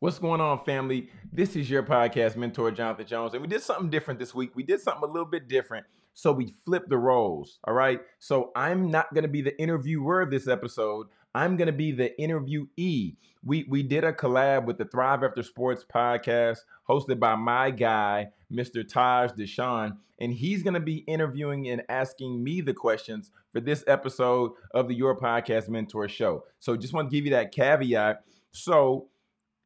What's going on, family? This is your podcast mentor, Jonathan Jones, and we did something different this week. We did something a little bit different. So we flipped the roles. All right. So I'm not going to be the interviewer of this episode. I'm going to be the interviewee. We we did a collab with the Thrive After Sports podcast hosted by my guy, Mr. Taj Deshawn, and he's going to be interviewing and asking me the questions for this episode of the Your Podcast Mentor Show. So just want to give you that caveat. So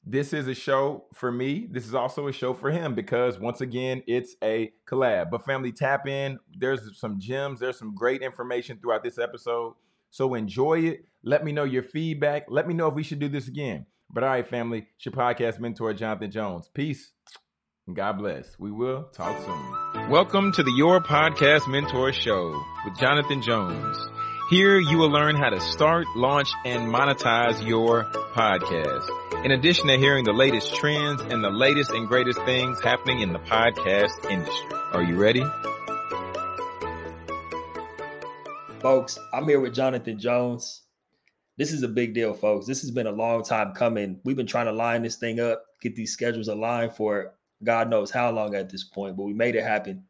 this is a show for me. This is also a show for him because once again, it's a collab. But family, tap in. There's some gems. There's some great information throughout this episode. So enjoy it. Let me know your feedback. Let me know if we should do this again. But all right, family, it's your podcast mentor, Jonathan Jones. Peace. And God bless. We will talk soon. Welcome to the Your Podcast Mentor Show with Jonathan Jones. Here you will learn how to start, launch, and monetize your podcast. In addition to hearing the latest trends and the latest and greatest things happening in the podcast industry. Are you ready? Folks, I'm here with Jonathan Jones. This is a big deal, folks. This has been a long time coming. We've been trying to line this thing up, get these schedules aligned for God knows how long at this point, but we made it happen.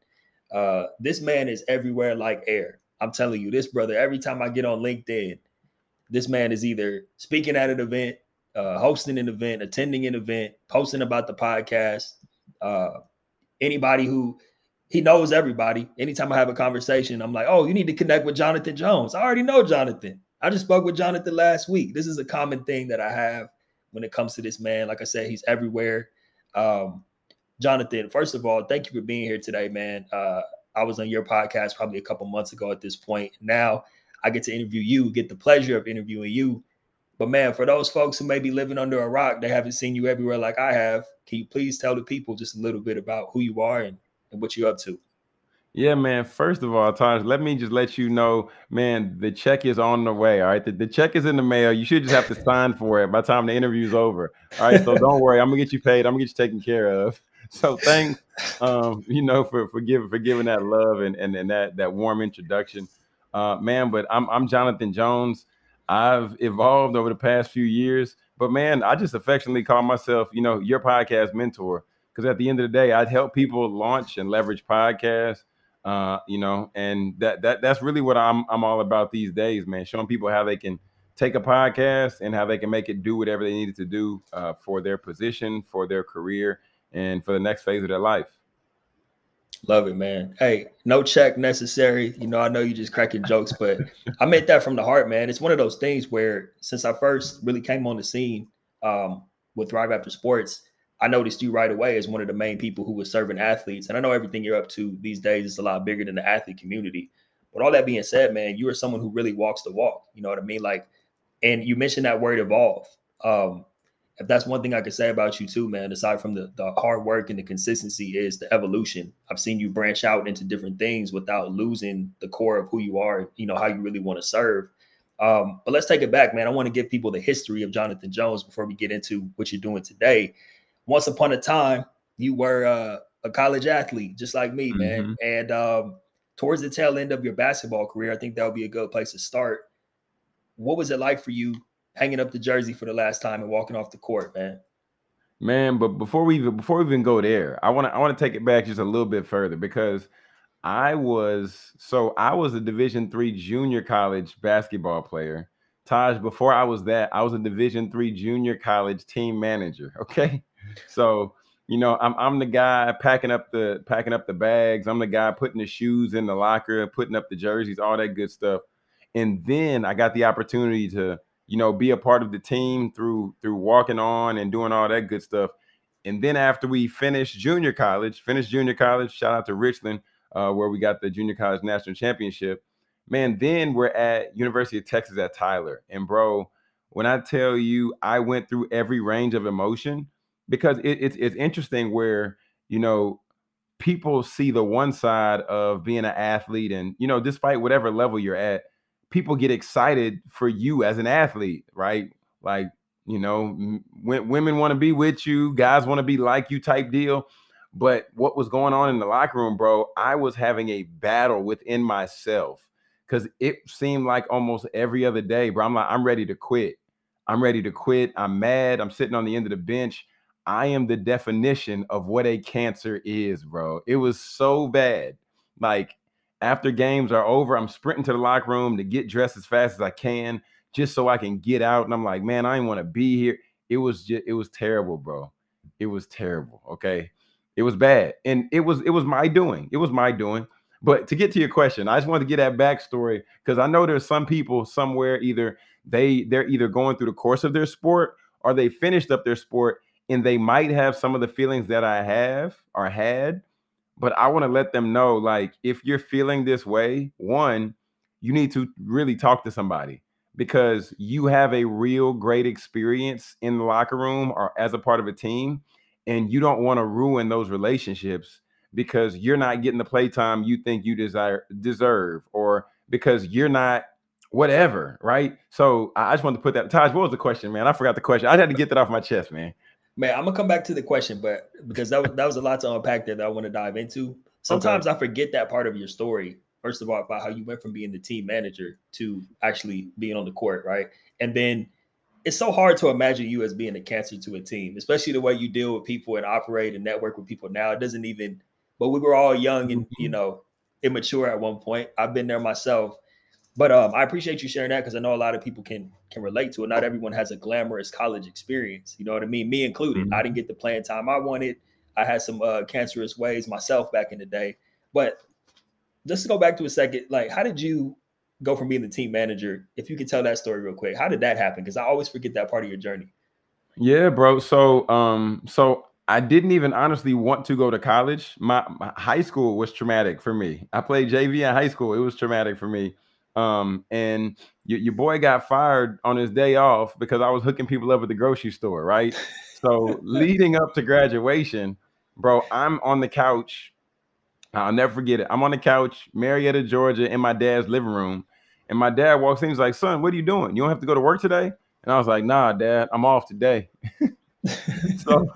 Uh, this man is everywhere like air. I'm telling you, this brother, every time I get on LinkedIn, this man is either speaking at an event, uh, hosting an event, attending an event, posting about the podcast. Uh, anybody who he knows everybody. Anytime I have a conversation, I'm like, oh, you need to connect with Jonathan Jones. I already know Jonathan. I just spoke with Jonathan last week. This is a common thing that I have when it comes to this man. Like I said, he's everywhere. Um, Jonathan, first of all, thank you for being here today, man. Uh, I was on your podcast probably a couple months ago at this point. Now I get to interview you, get the pleasure of interviewing you. But man, for those folks who may be living under a rock, they haven't seen you everywhere like I have. Can you please tell the people just a little bit about who you are and, and what you're up to? Yeah, man. First of all, Taj, let me just let you know, man, the check is on the way. All right. The, the check is in the mail. You should just have to sign for it by the time the interview is over. All right. So don't worry. I'm gonna get you paid. I'm gonna get you taken care of. So thanks, um, you know, for for giving for giving that love and and, and that that warm introduction, uh, man. But I'm I'm Jonathan Jones. I've evolved over the past few years, but man, I just affectionately call myself, you know, your podcast mentor. Because at the end of the day, I'd help people launch and leverage podcasts. Uh, you know, and that that that's really what I'm I'm all about these days, man. Showing people how they can take a podcast and how they can make it do whatever they needed to do uh, for their position, for their career, and for the next phase of their life. Love it, man. Hey, no check necessary. You know, I know you just cracking jokes, but I meant that from the heart, man. It's one of those things where since I first really came on the scene um, with Thrive After Sports, I noticed you right away as one of the main people who was serving athletes. And I know everything you're up to these days is a lot bigger than the athlete community. But all that being said, man, you are someone who really walks the walk. You know what I mean? Like, and you mentioned that word evolve. Um, if that's one thing I could say about you too, man, aside from the, the hard work and the consistency, is the evolution. I've seen you branch out into different things without losing the core of who you are, you know, how you really want to serve. Um, but let's take it back, man. I want to give people the history of Jonathan Jones before we get into what you're doing today. Once upon a time, you were uh, a college athlete, just like me, man. Mm-hmm. And um, towards the tail end of your basketball career, I think that would be a good place to start. What was it like for you hanging up the jersey for the last time and walking off the court, man. Man, but before we even before we even go there, I want to I want to take it back just a little bit further because I was so I was a Division three junior college basketball player. Taj, before I was that, I was a Division three junior college team manager. Okay, so you know I'm I'm the guy packing up the packing up the bags. I'm the guy putting the shoes in the locker, putting up the jerseys, all that good stuff. And then I got the opportunity to you know, be a part of the team through through walking on and doing all that good stuff. And then after we finished junior college, finished junior college, shout out to Richland, uh, where we got the junior college national championship. Man, then we're at University of Texas at Tyler. And bro, when I tell you I went through every range of emotion, because it, it's it's interesting where, you know, people see the one side of being an athlete and, you know, despite whatever level you're at, people get excited for you as an athlete, right? Like, you know, women want to be with you, guys want to be like you type deal. But what was going on in the locker room, bro? I was having a battle within myself because it seemed like almost every other day, bro. I'm like, I'm ready to quit. I'm ready to quit. I'm mad. I'm sitting on the end of the bench. I am the definition of what a cancer is, bro. It was so bad. Like after games are over, I'm sprinting to the locker room to get dressed as fast as I can, just so I can get out. And I'm like, man, I didn't want to be here. It was just, it was terrible, bro. It was terrible. Okay. It was bad. And it was, it was my doing. It was my doing. But to get to your question, I just wanted to get that backstory because I know there's some people somewhere either they they're either going through the course of their sport or they finished up their sport and they might have some of the feelings that I have or had. But I want to let them know like if you're feeling this way, one, you need to really talk to somebody because you have a real great experience in the locker room or as a part of a team and you don't want to ruin those relationships because you're not getting the playtime you think you desire deserve or because you're not whatever, right? So I just wanted to put that. Taj, what was the question, man? I forgot the question. I had to get that off my chest, man. Man, I'm gonna come back to the question, but because that was that was a lot to unpack there that I want to dive into. Sometimes okay. I forget that part of your story. First of all, about how you went from being the team manager to actually being on the court, right? And then it's so hard to imagine you as being a cancer to a team, especially the way you deal with people and operate and network with people now. It doesn't even but we were all young and you mm-hmm. know immature at one point. I've been there myself. But um, I appreciate you sharing that because I know a lot of people can can relate to it. Not everyone has a glamorous college experience. You know what I mean? Me included. Mm-hmm. I didn't get the playing time I wanted. I had some uh, cancerous ways myself back in the day. But just to go back to a second, like how did you go from being the team manager? If you could tell that story real quick, how did that happen? Because I always forget that part of your journey. Yeah, bro. So um, so I didn't even honestly want to go to college. My, my, high school was traumatic for me. I played JV in high school. It was traumatic for me. Um, and your, your boy got fired on his day off because I was hooking people up at the grocery store, right? So leading up to graduation, bro, I'm on the couch. I'll never forget it. I'm on the couch, Marietta, Georgia, in my dad's living room. And my dad walks in, he's like, son, what are you doing? You don't have to go to work today? And I was like, nah, dad, I'm off today. so,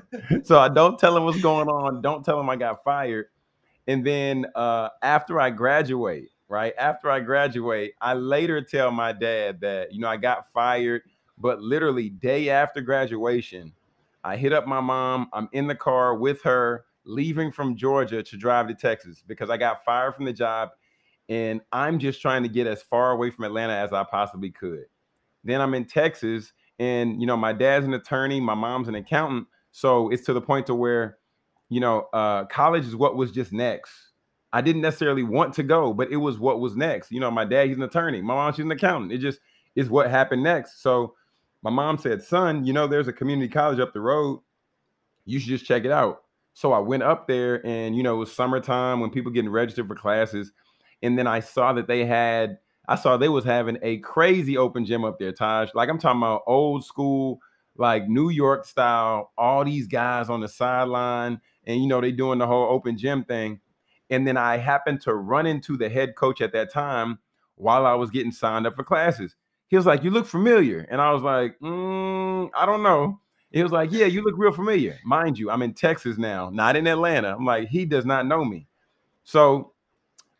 so I don't tell him what's going on. Don't tell him I got fired. And then uh, after I graduate, right after I graduate, I later tell my dad that you know I got fired, but literally day after graduation, I hit up my mom. I'm in the car with her, leaving from Georgia to drive to Texas because I got fired from the job, and I'm just trying to get as far away from Atlanta as I possibly could. Then I'm in Texas and you know my dad's an attorney my mom's an accountant so it's to the point to where you know uh, college is what was just next i didn't necessarily want to go but it was what was next. You know my dad he's an attorney. My mom she's an accountant. It just is what happened next. So my mom said son you know there's a community college up the road. You should just check it out. So i went up there and you know it was summertime when people getting registered for classes. And then i saw that they had I saw they was having a crazy open gym up there, Taj. Like I'm talking about old school, like New York style, all these guys on the sideline, and you know, they doing the whole open gym thing. And then I happened to run into the head coach at that time while I was getting signed up for classes. He was like, You look familiar. And I was like, mm, I don't know. He was like, Yeah, you look real familiar. Mind you, I'm in Texas now, not in Atlanta. I'm like, He does not know me. So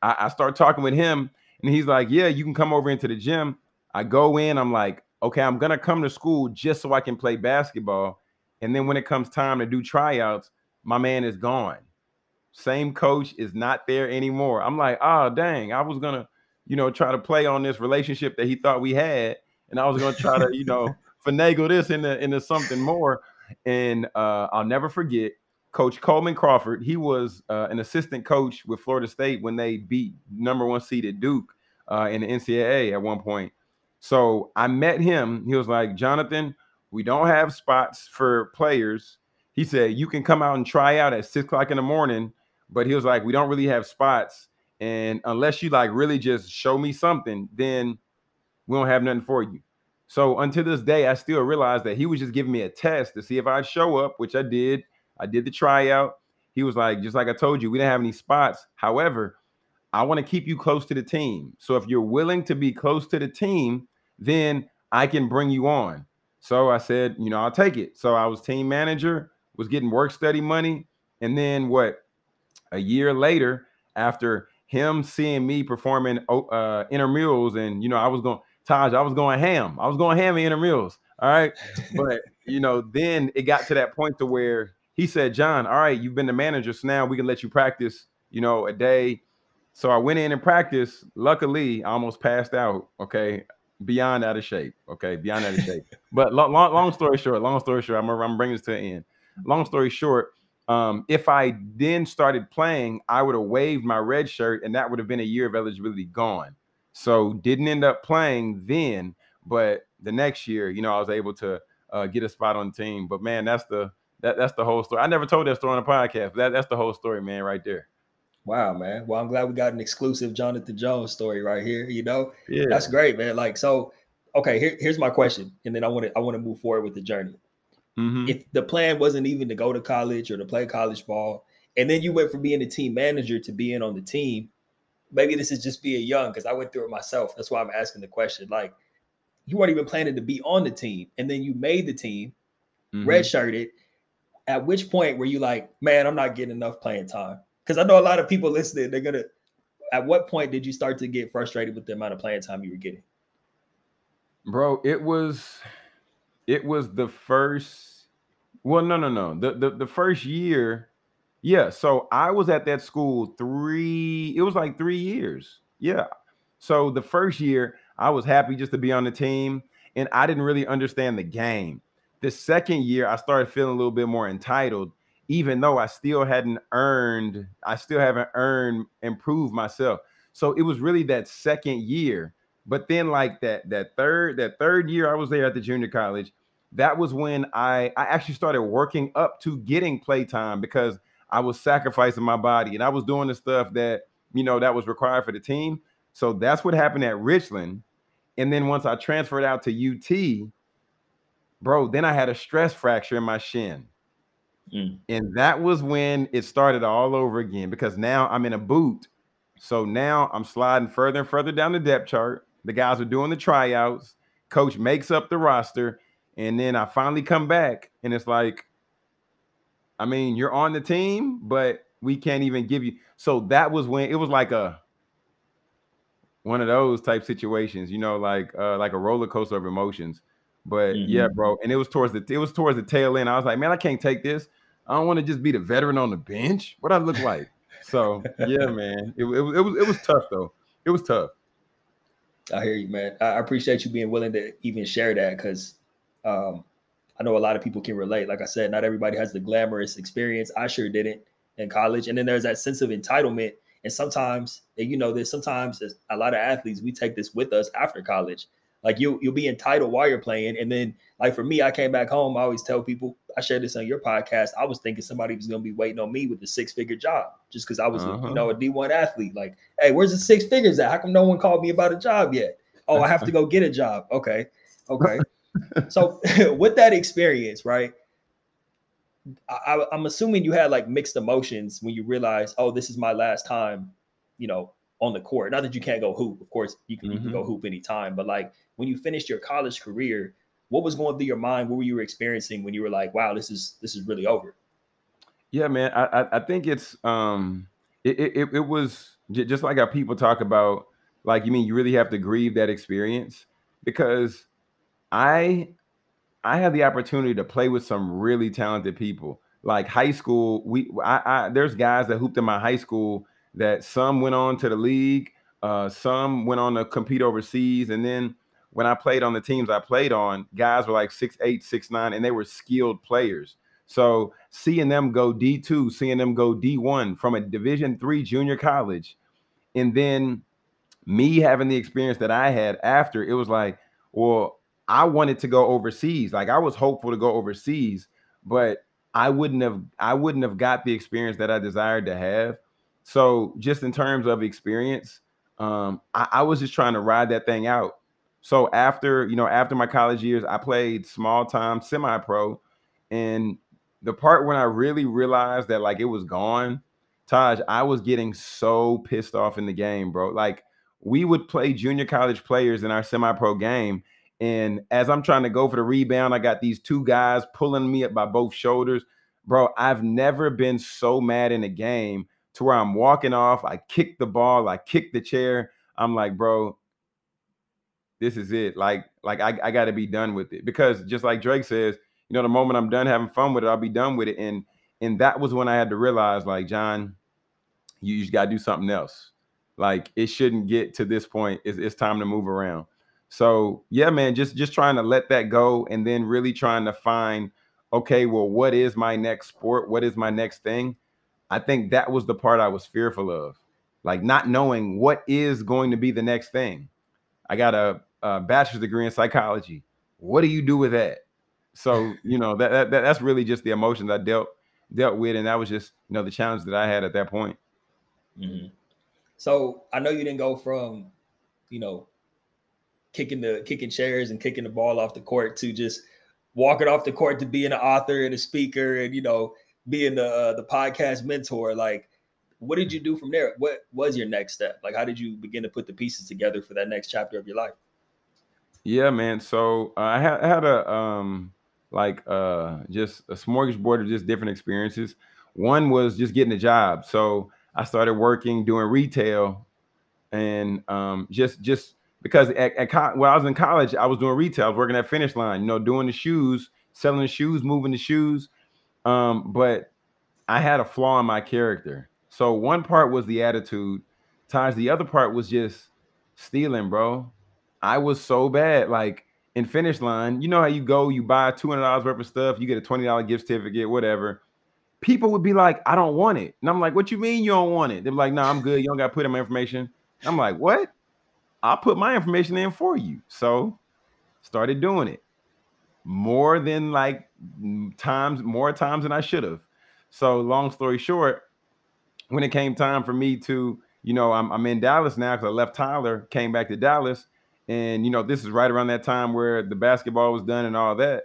I, I start talking with him and he's like, Yeah, you can come over into the gym. I go in, I'm like, Okay, I'm gonna come to school just so I can play basketball. And then when it comes time to do tryouts, my man is gone. Same coach is not there anymore. I'm like, oh dang, I was gonna, you know, try to play on this relationship that he thought we had, and I was gonna try to, you know, finagle this into into something more. And uh, I'll never forget Coach Coleman Crawford, he was uh, an assistant coach with Florida State when they beat number one seeded Duke uh, in the NCAA at one point. So I met him. He was like, Jonathan, we don't have spots for players. He said, You can come out and try out at six o'clock in the morning, but he was like, We don't really have spots. And unless you like really just show me something, then we don't have nothing for you. So until this day, I still realize that he was just giving me a test to see if I'd show up, which I did. I did the tryout. He was like, just like I told you, we didn't have any spots. However, I want to keep you close to the team. So if you're willing to be close to the team, then I can bring you on. So I said, you know, I'll take it. So I was team manager, was getting work study money. And then what? A year later, after him seeing me performing uh, intramurals, and you know, I was going, Taj, I was going ham. I was going ham in intramurals. All right. But you know, then it got to that point to where he said, John, all right, you've been the manager, so now we can let you practice, you know, a day. So I went in and practiced. Luckily, I almost passed out. Okay. Beyond out of shape. Okay. Beyond out of shape. But long, long, story short, long story short, I'm, I'm bringing this to an end. Long story short, um, if I then started playing, I would have waived my red shirt and that would have been a year of eligibility gone. So didn't end up playing then, but the next year, you know, I was able to uh, get a spot on the team. But man, that's the that, that's the whole story. I never told that story on a podcast. That that's the whole story, man, right there. Wow, man. Well, I'm glad we got an exclusive Jonathan Jones story right here. You know, yeah, that's great, man. Like, so, okay, here, here's my question, and then I want to I want to move forward with the journey. Mm-hmm. If the plan wasn't even to go to college or to play college ball, and then you went from being a team manager to being on the team, maybe this is just being young because I went through it myself. That's why I'm asking the question. Like, you weren't even planning to be on the team, and then you made the team, mm-hmm. redshirted. At which point were you like, man, I'm not getting enough playing time? Because I know a lot of people listening, they're gonna. At what point did you start to get frustrated with the amount of playing time you were getting? Bro, it was, it was the first. Well, no, no, no. The the, the first year, yeah. So I was at that school three. It was like three years. Yeah. So the first year, I was happy just to be on the team, and I didn't really understand the game. The second year, I started feeling a little bit more entitled, even though I still hadn't earned, I still haven't earned, improved myself. So it was really that second year. But then, like that, that third, that third year I was there at the junior college, that was when I I actually started working up to getting playtime because I was sacrificing my body and I was doing the stuff that you know that was required for the team. So that's what happened at Richland. And then once I transferred out to UT, bro, then I had a stress fracture in my shin. Mm. And that was when it started all over again because now I'm in a boot. So now I'm sliding further and further down the depth chart. The guys are doing the tryouts. Coach makes up the roster. And then I finally come back and it's like, I mean, you're on the team, but we can't even give you. So that was when it was like a one of those type situations, you know, like uh, like a roller coaster of emotions. But mm-hmm. yeah, bro, and it was towards the it was towards the tail end. I was like, man, I can't take this. I don't want to just be the veteran on the bench. What I look like? so yeah, man, it, it, it was it was tough though. It was tough. I hear you, man. I appreciate you being willing to even share that because um, I know a lot of people can relate. Like I said, not everybody has the glamorous experience. I sure didn't in college, and then there's that sense of entitlement and sometimes, and you know this, sometimes a lot of athletes, we take this with us after college. Like you you'll be entitled while you're playing. And then like for me, I came back home. I always tell people, I shared this on your podcast. I was thinking somebody was gonna be waiting on me with a six-figure job just because I was uh-huh. you know a D1 athlete. Like, hey, where's the six figures at? How come no one called me about a job yet? Oh, I have to go get a job. Okay. Okay. So with that experience, right? I, am assuming you had like mixed emotions when you realized, oh, this is my last time, you know, on the court. Not that you can't go hoop, of course, you can, mm-hmm. you can go mm-hmm. hoop anytime, but like when you finished your college career, what was going through your mind? What were you experiencing when you were like, wow, this is this is really over? Yeah, man, I I, think it's um it, it it was just like how people talk about like you mean you really have to grieve that experience because I I had the opportunity to play with some really talented people. Like high school, we I, I there's guys that hooped in my high school that some went on to the league, uh, some went on to compete overseas, and then when I played on the teams I played on, guys were like six eight, six nine, and they were skilled players. So seeing them go D two, seeing them go D one from a Division three junior college, and then me having the experience that I had after, it was like, well, I wanted to go overseas. Like I was hopeful to go overseas, but I wouldn't have I wouldn't have got the experience that I desired to have. So just in terms of experience, um, I, I was just trying to ride that thing out. So after you know after my college years, I played small time semi pro, and the part when I really realized that like it was gone, Taj, I was getting so pissed off in the game, bro. Like we would play junior college players in our semi pro game and as I'm trying to go for the rebound, I got these two guys pulling me up by both shoulders. Bro, I've never been so mad in a game to where I'm walking off. I kick the ball, I kick the chair. I'm like, bro, this is it. Like, like I, I got to be done with it because just like Drake says, you know, the moment I'm done having fun with it, I'll be done with it. And and that was when I had to realize, like, John, you just gotta do something else. Like it shouldn't get to this point. It's, it's time to move around. So yeah, man, just just trying to let that go and then really trying to find, okay, well, what is my next sport? What is my next thing? I think that was the part I was fearful of, like not knowing what is going to be the next thing. I got a, a bachelor's degree in psychology. What do you do with that? So you know that, that that's really just the emotions I dealt dealt with, and that was just you know the challenge that I had at that point. Mm-hmm. So I know you didn't go from, you know, kicking the kicking chairs and kicking the ball off the court to just walking off the court to being an author and a speaker and you know being the uh, the podcast mentor. Like, what did you do from there? What was your next step? Like, how did you begin to put the pieces together for that next chapter of your life? Yeah, man. So uh, I, had, had a um like uh just a smorgasbord of just different experiences. One was just getting a job. So I started working doing retail, and um, just just because at, at co- when I was in college, I was doing retail. Working at Finish Line, you know, doing the shoes, selling the shoes, moving the shoes. Um, but I had a flaw in my character. So one part was the attitude, times the other part was just stealing, bro. I was so bad. Like in Finish Line, you know how you go, you buy two hundred dollars worth of stuff, you get a twenty dollar gift certificate, whatever people would be like, I don't want it. And I'm like, what you mean you don't want it? They're like, no, nah, I'm good. You don't got to put in my information. I'm like, what? I'll put my information in for you. So started doing it more than like times, more times than I should have. So long story short, when it came time for me to, you know, I'm, I'm in Dallas now because I left Tyler, came back to Dallas. And, you know, this is right around that time where the basketball was done and all that.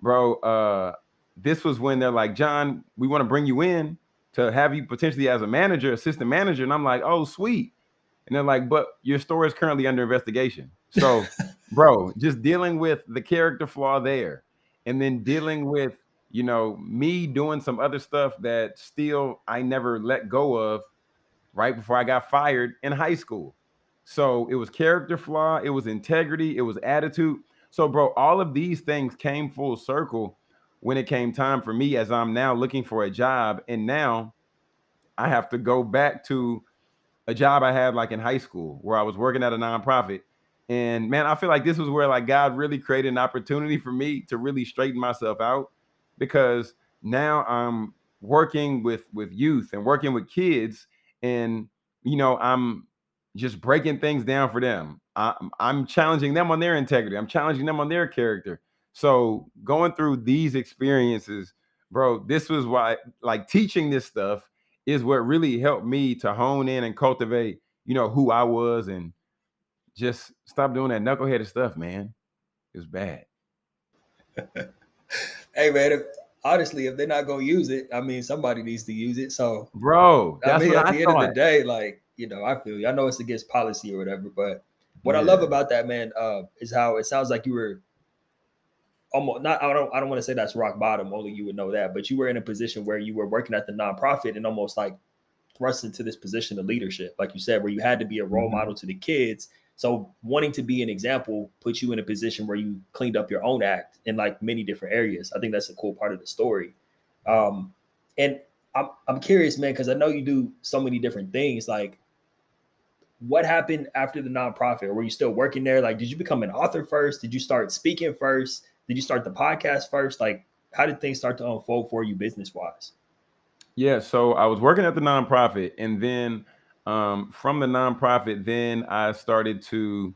Bro, uh, this was when they're like, John, we want to bring you in to have you potentially as a manager, assistant manager. And I'm like, oh, sweet. And they're like, but your store is currently under investigation. So, bro, just dealing with the character flaw there and then dealing with, you know, me doing some other stuff that still I never let go of right before I got fired in high school. So it was character flaw, it was integrity, it was attitude. So, bro, all of these things came full circle when it came time for me as I'm now looking for a job and now I have to go back to a job I had like in high school where I was working at a nonprofit and man I feel like this was where like God really created an opportunity for me to really straighten myself out because now I'm working with with youth and working with kids and you know I'm just breaking things down for them. I, I'm challenging them on their integrity. I'm challenging them on their character. So going through these experiences, bro, this was why like teaching this stuff is what really helped me to hone in and cultivate, you know, who I was and just stop doing that knuckleheaded stuff, man. It's bad. hey man, if, honestly, if they're not gonna use it, I mean somebody needs to use it. So bro, I mean, at I the thought. end of the day, like, you know, I feel you. I know it's against policy or whatever, but what yeah. I love about that, man, uh, is how it sounds like you were almost not I don't I don't want to say that's rock bottom, only you would know that, but you were in a position where you were working at the nonprofit and almost like thrust into this position of leadership, like you said, where you had to be a role mm-hmm. model to the kids. So wanting to be an example put you in a position where you cleaned up your own act in like many different areas. I think that's a cool part of the story. Um, and I'm I'm curious, man, because I know you do so many different things. Like, what happened after the nonprofit? Were you still working there? Like, did you become an author first? Did you start speaking first? Did you start the podcast first? Like, how did things start to unfold for you business wise? Yeah, so I was working at the nonprofit, and then um, from the nonprofit, then I started to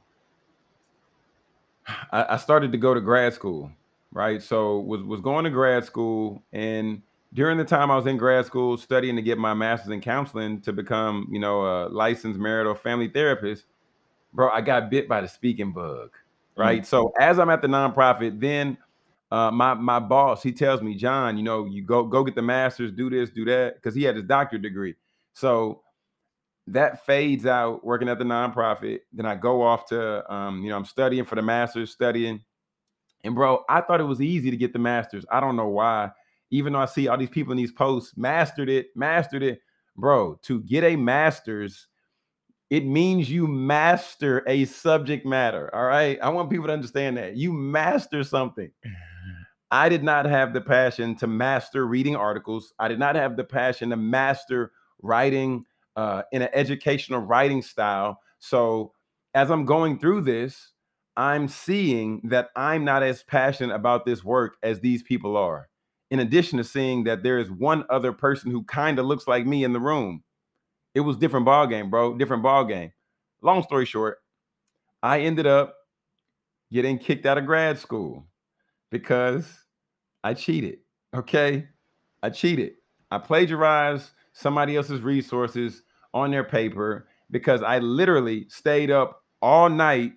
I, I started to go to grad school, right? So was was going to grad school, and during the time I was in grad school studying to get my master's in counseling to become, you know, a licensed marital family therapist, bro, I got bit by the speaking bug right? Mm-hmm. So as I'm at the nonprofit, then uh, my my boss he tells me, John, you know, you go go get the master's, do this, do that, because he had his doctorate degree. So that fades out working at the nonprofit. Then I go off to, um, you know, I'm studying for the master's, studying. And bro, I thought it was easy to get the master's. I don't know why. Even though I see all these people in these posts, mastered it, mastered it, bro. To get a master's it means you master a subject matter. All right. I want people to understand that you master something. I did not have the passion to master reading articles. I did not have the passion to master writing uh, in an educational writing style. So as I'm going through this, I'm seeing that I'm not as passionate about this work as these people are. In addition to seeing that there is one other person who kind of looks like me in the room. It was different ball game, bro. Different ball game. Long story short, I ended up getting kicked out of grad school because I cheated. Okay. I cheated. I plagiarized somebody else's resources on their paper because I literally stayed up all night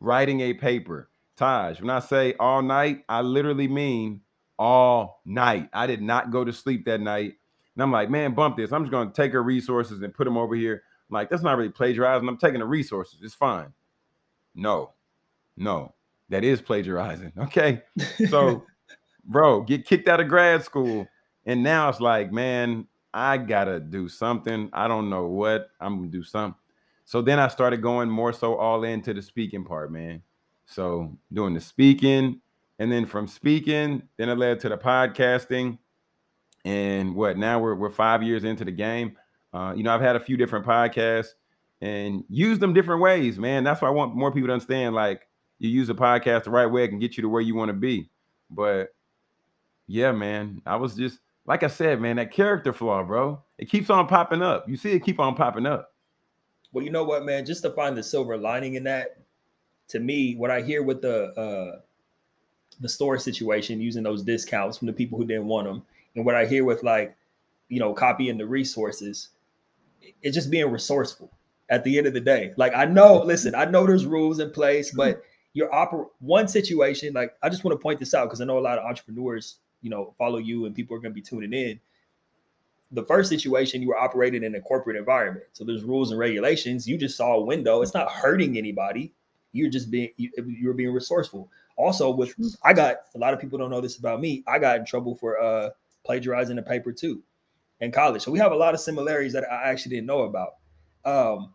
writing a paper. Taj, when I say all night, I literally mean all night. I did not go to sleep that night. And I'm like, man, bump this. I'm just going to take her resources and put them over here. I'm like, that's not really plagiarizing. I'm taking the resources. It's fine. No, no, that is plagiarizing. Okay. So, bro, get kicked out of grad school. And now it's like, man, I gotta do something. I don't know what. I'm gonna do something. So then I started going more so all into the speaking part, man. So doing the speaking, and then from speaking, then it led to the podcasting. And what now we're we're five years into the game. Uh, you know, I've had a few different podcasts and use them different ways, man. That's why I want more people to understand. Like you use a podcast the right way, it can get you to where you want to be. But yeah, man, I was just like I said, man, that character flaw, bro, it keeps on popping up. You see it keep on popping up. Well, you know what, man? Just to find the silver lining in that, to me, what I hear with the uh the store situation using those discounts from the people who didn't want them, and what I hear with like, you know, copying the resources, it's just being resourceful at the end of the day. Like I know, listen, I know there's rules in place, but your oper one situation, like I just want to point this out because I know a lot of entrepreneurs you know follow you and people are going to be tuning in. The first situation you were operating in a corporate environment so there's rules and regulations. You just saw a window. It's not hurting anybody. You're just being you, you're being resourceful. Also with i got a lot of people don't know this about me. I got in trouble for uh plagiarizing the paper too in college so we have a lot of similarities that i actually didn't know about um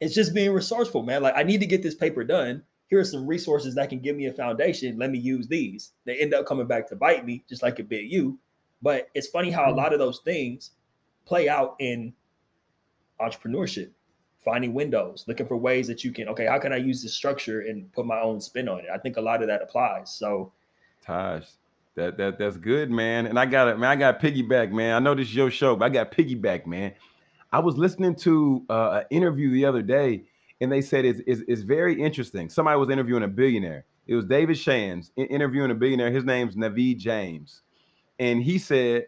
it's just being resourceful man like i need to get this paper done here are some resources that can give me a foundation. Let me use these. They end up coming back to bite me, just like it bit you. But it's funny how a mm-hmm. lot of those things play out in entrepreneurship, finding windows, looking for ways that you can, okay, how can I use this structure and put my own spin on it? I think a lot of that applies. So Taj, that that that's good, man. And I got it, man. I got piggyback, man. I know this is your show, but I got piggyback, man. I was listening to uh, an interview the other day and they said it's, it's, it's very interesting. Somebody was interviewing a billionaire. It was David Shands interviewing a billionaire. His name's Naveed James. And he said,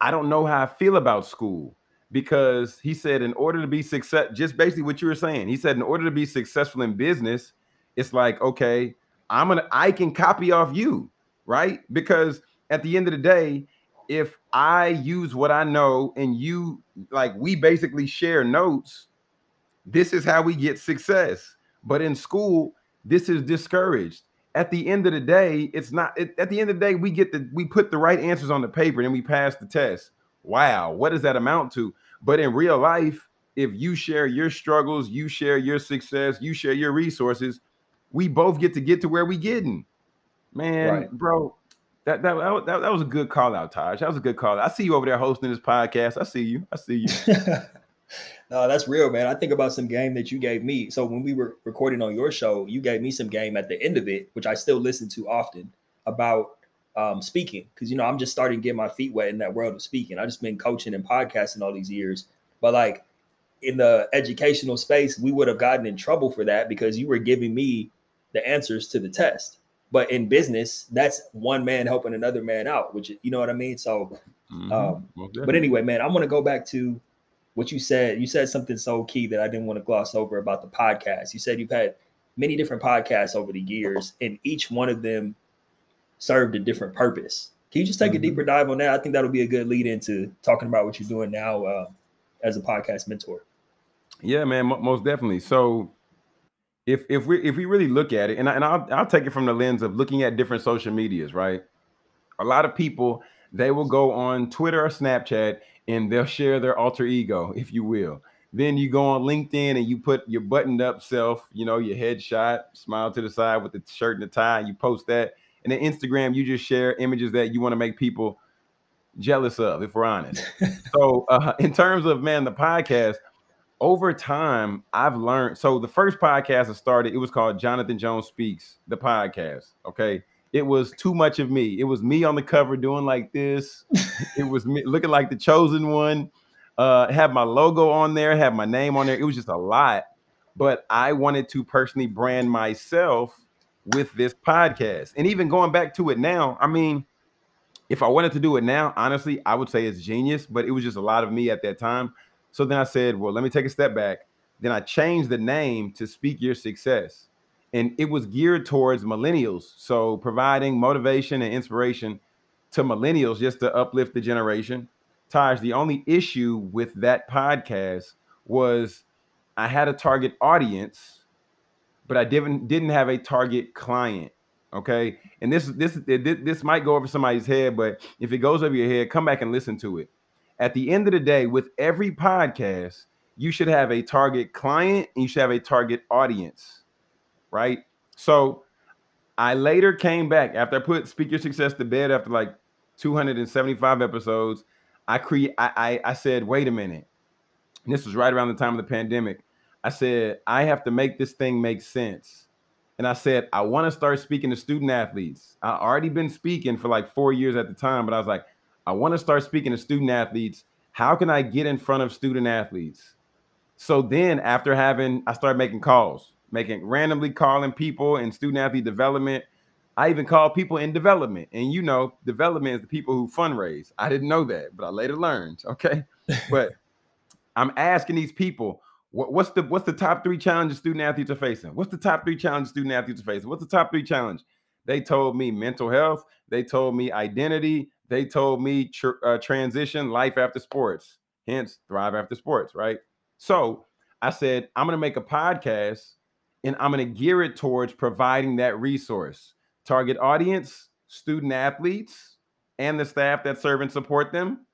I don't know how I feel about school because he said, in order to be success, just basically what you were saying, he said, in order to be successful in business, it's like, okay, I'm gonna, I can copy off you, right? Because at the end of the day, if I use what I know and you like, we basically share notes this is how we get success. But in school, this is discouraged. At the end of the day, it's not. It, at the end of the day, we get the we put the right answers on the paper and we pass the test. Wow, what does that amount to? But in real life, if you share your struggles, you share your success, you share your resources, we both get to get to where we getting. Man, right. bro, that, that that that was a good call out, Taj. That was a good call. I see you over there hosting this podcast. I see you. I see you. No, that's real, man. I think about some game that you gave me. So when we were recording on your show, you gave me some game at the end of it, which I still listen to often about um, speaking because you know I'm just starting to get my feet wet in that world of speaking. I've just been coaching and podcasting all these years, but like in the educational space, we would have gotten in trouble for that because you were giving me the answers to the test. But in business, that's one man helping another man out, which you know what I mean. So, mm-hmm. um, but anyway, man, I want to go back to what you said, you said something so key that I didn't want to gloss over about the podcast. You said you've had many different podcasts over the years, and each one of them served a different purpose. Can you just take mm-hmm. a deeper dive on that? I think that'll be a good lead into talking about what you're doing now uh, as a podcast mentor. Yeah, man, m- most definitely. So, if if we if we really look at it, and I, and I'll I'll take it from the lens of looking at different social medias, right? A lot of people they will go on Twitter or Snapchat and they'll share their alter ego, if you will. Then you go on LinkedIn and you put your buttoned up self, you know, your headshot, smile to the side with the shirt and the tie, and you post that. and then Instagram, you just share images that you want to make people jealous of, if we're honest. so, uh, in terms of man, the podcast, over time, I've learned. So, the first podcast I started, it was called Jonathan Jones Speaks, the podcast. Okay. It was too much of me. It was me on the cover doing like this. it was me looking like the chosen one. Uh, had my logo on there, had my name on there. It was just a lot. But I wanted to personally brand myself with this podcast. And even going back to it now, I mean, if I wanted to do it now, honestly, I would say it's genius, but it was just a lot of me at that time. So then I said, well, let me take a step back. Then I changed the name to Speak Your Success. And it was geared towards millennials. So providing motivation and inspiration to millennials just to uplift the generation. Taj, the only issue with that podcast was I had a target audience but I didn't didn't have a target client. Okay, and this this this might go over somebody's head, but if it goes over your head, come back and listen to it. At the end of the day, with every podcast, you should have a target client and you should have a target audience, right? So I later came back after I put Speak Your Success to bed after like 275 episodes. I create I, I I said, wait a minute. And this was right around the time of the pandemic. I said, I have to make this thing make sense. And I said, I want to start speaking to student athletes. I already been speaking for like four years at the time, but I was like, I want to start speaking to student athletes. How can I get in front of student athletes? So then after having, I started making calls, making randomly calling people in student athlete development. I even call people in development. And you know, development is the people who fundraise. I didn't know that, but I later learned. Okay. but I'm asking these people, what, what's the what's the top three challenges student athletes are facing? What's the top three challenges student athletes are facing? What's the top three challenge? They told me mental health. They told me identity. They told me tr- uh, transition, life after sports. Hence, thrive after sports. Right. So I said I'm going to make a podcast, and I'm going to gear it towards providing that resource. Target audience: student athletes and the staff that serve and support them.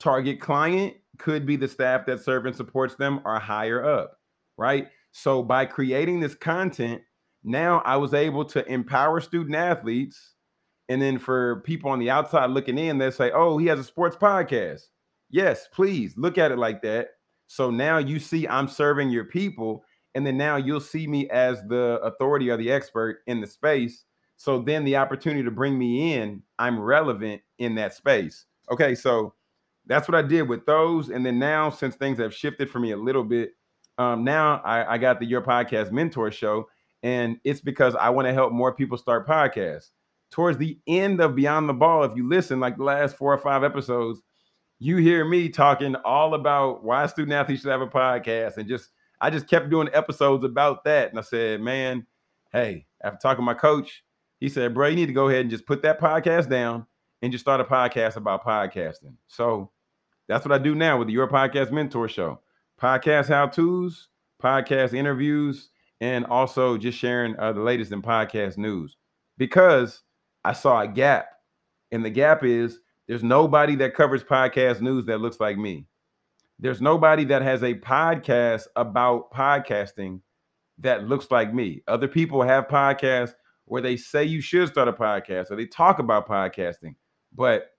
Target client: could be the staff that serve and supports them or higher up, right? So by creating this content, now I was able to empower student athletes. And then for people on the outside looking in, they say, oh, he has a sports podcast. Yes, please look at it like that. So now you see I'm serving your people. And then now you'll see me as the authority or the expert in the space. So then the opportunity to bring me in, I'm relevant in that space. Okay, so that's what I did with those. And then now, since things have shifted for me a little bit, um, now I, I got the Your Podcast Mentor Show, and it's because I want to help more people start podcasts. Towards the end of Beyond the Ball, if you listen, like the last four or five episodes, you hear me talking all about why student athletes should have a podcast, and just I just kept doing episodes about that. And I said, man, hey, after talking to my coach, he said, bro, you need to go ahead and just put that podcast down and just start a podcast about podcasting. So that's what I do now with the Your Podcast Mentor Show. Podcast how to's, podcast interviews, and also just sharing uh, the latest in podcast news because I saw a gap. And the gap is there's nobody that covers podcast news that looks like me. There's nobody that has a podcast about podcasting that looks like me. Other people have podcasts where they say you should start a podcast or they talk about podcasting but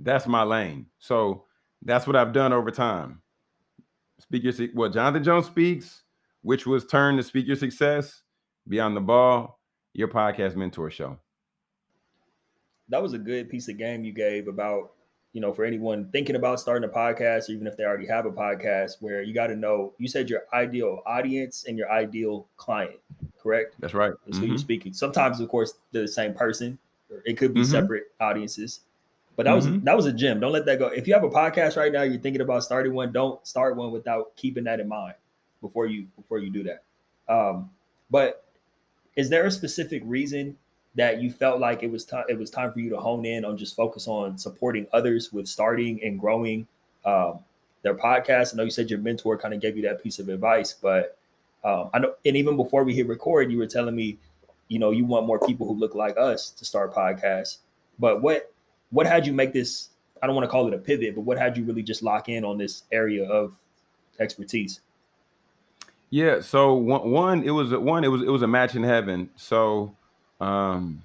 that's my lane. So that's what I've done over time. Speak your well, Jonathan Jones speaks, which was turned to Speak Your Success, Beyond the Ball, your podcast mentor show. That was a good piece of game you gave about, you know, for anyone thinking about starting a podcast, or even if they already have a podcast, where you got to know, you said your ideal audience and your ideal client, correct? That's right. That's mm-hmm. who you're speaking. Sometimes, of course, they're the same person, it could be mm-hmm. separate audiences. But that mm-hmm. was that was a gem. Don't let that go. If you have a podcast right now, you're thinking about starting one. Don't start one without keeping that in mind before you before you do that. Um, but is there a specific reason that you felt like it was time it was time for you to hone in on just focus on supporting others with starting and growing um, their podcast? I know you said your mentor kind of gave you that piece of advice, but um, I know, and even before we hit record, you were telling me you know you want more people who look like us to start podcasts. But what what had you make this i don't want to call it a pivot but what had you really just lock in on this area of expertise? Yeah so one, one it was one it was it was a match in heaven. So um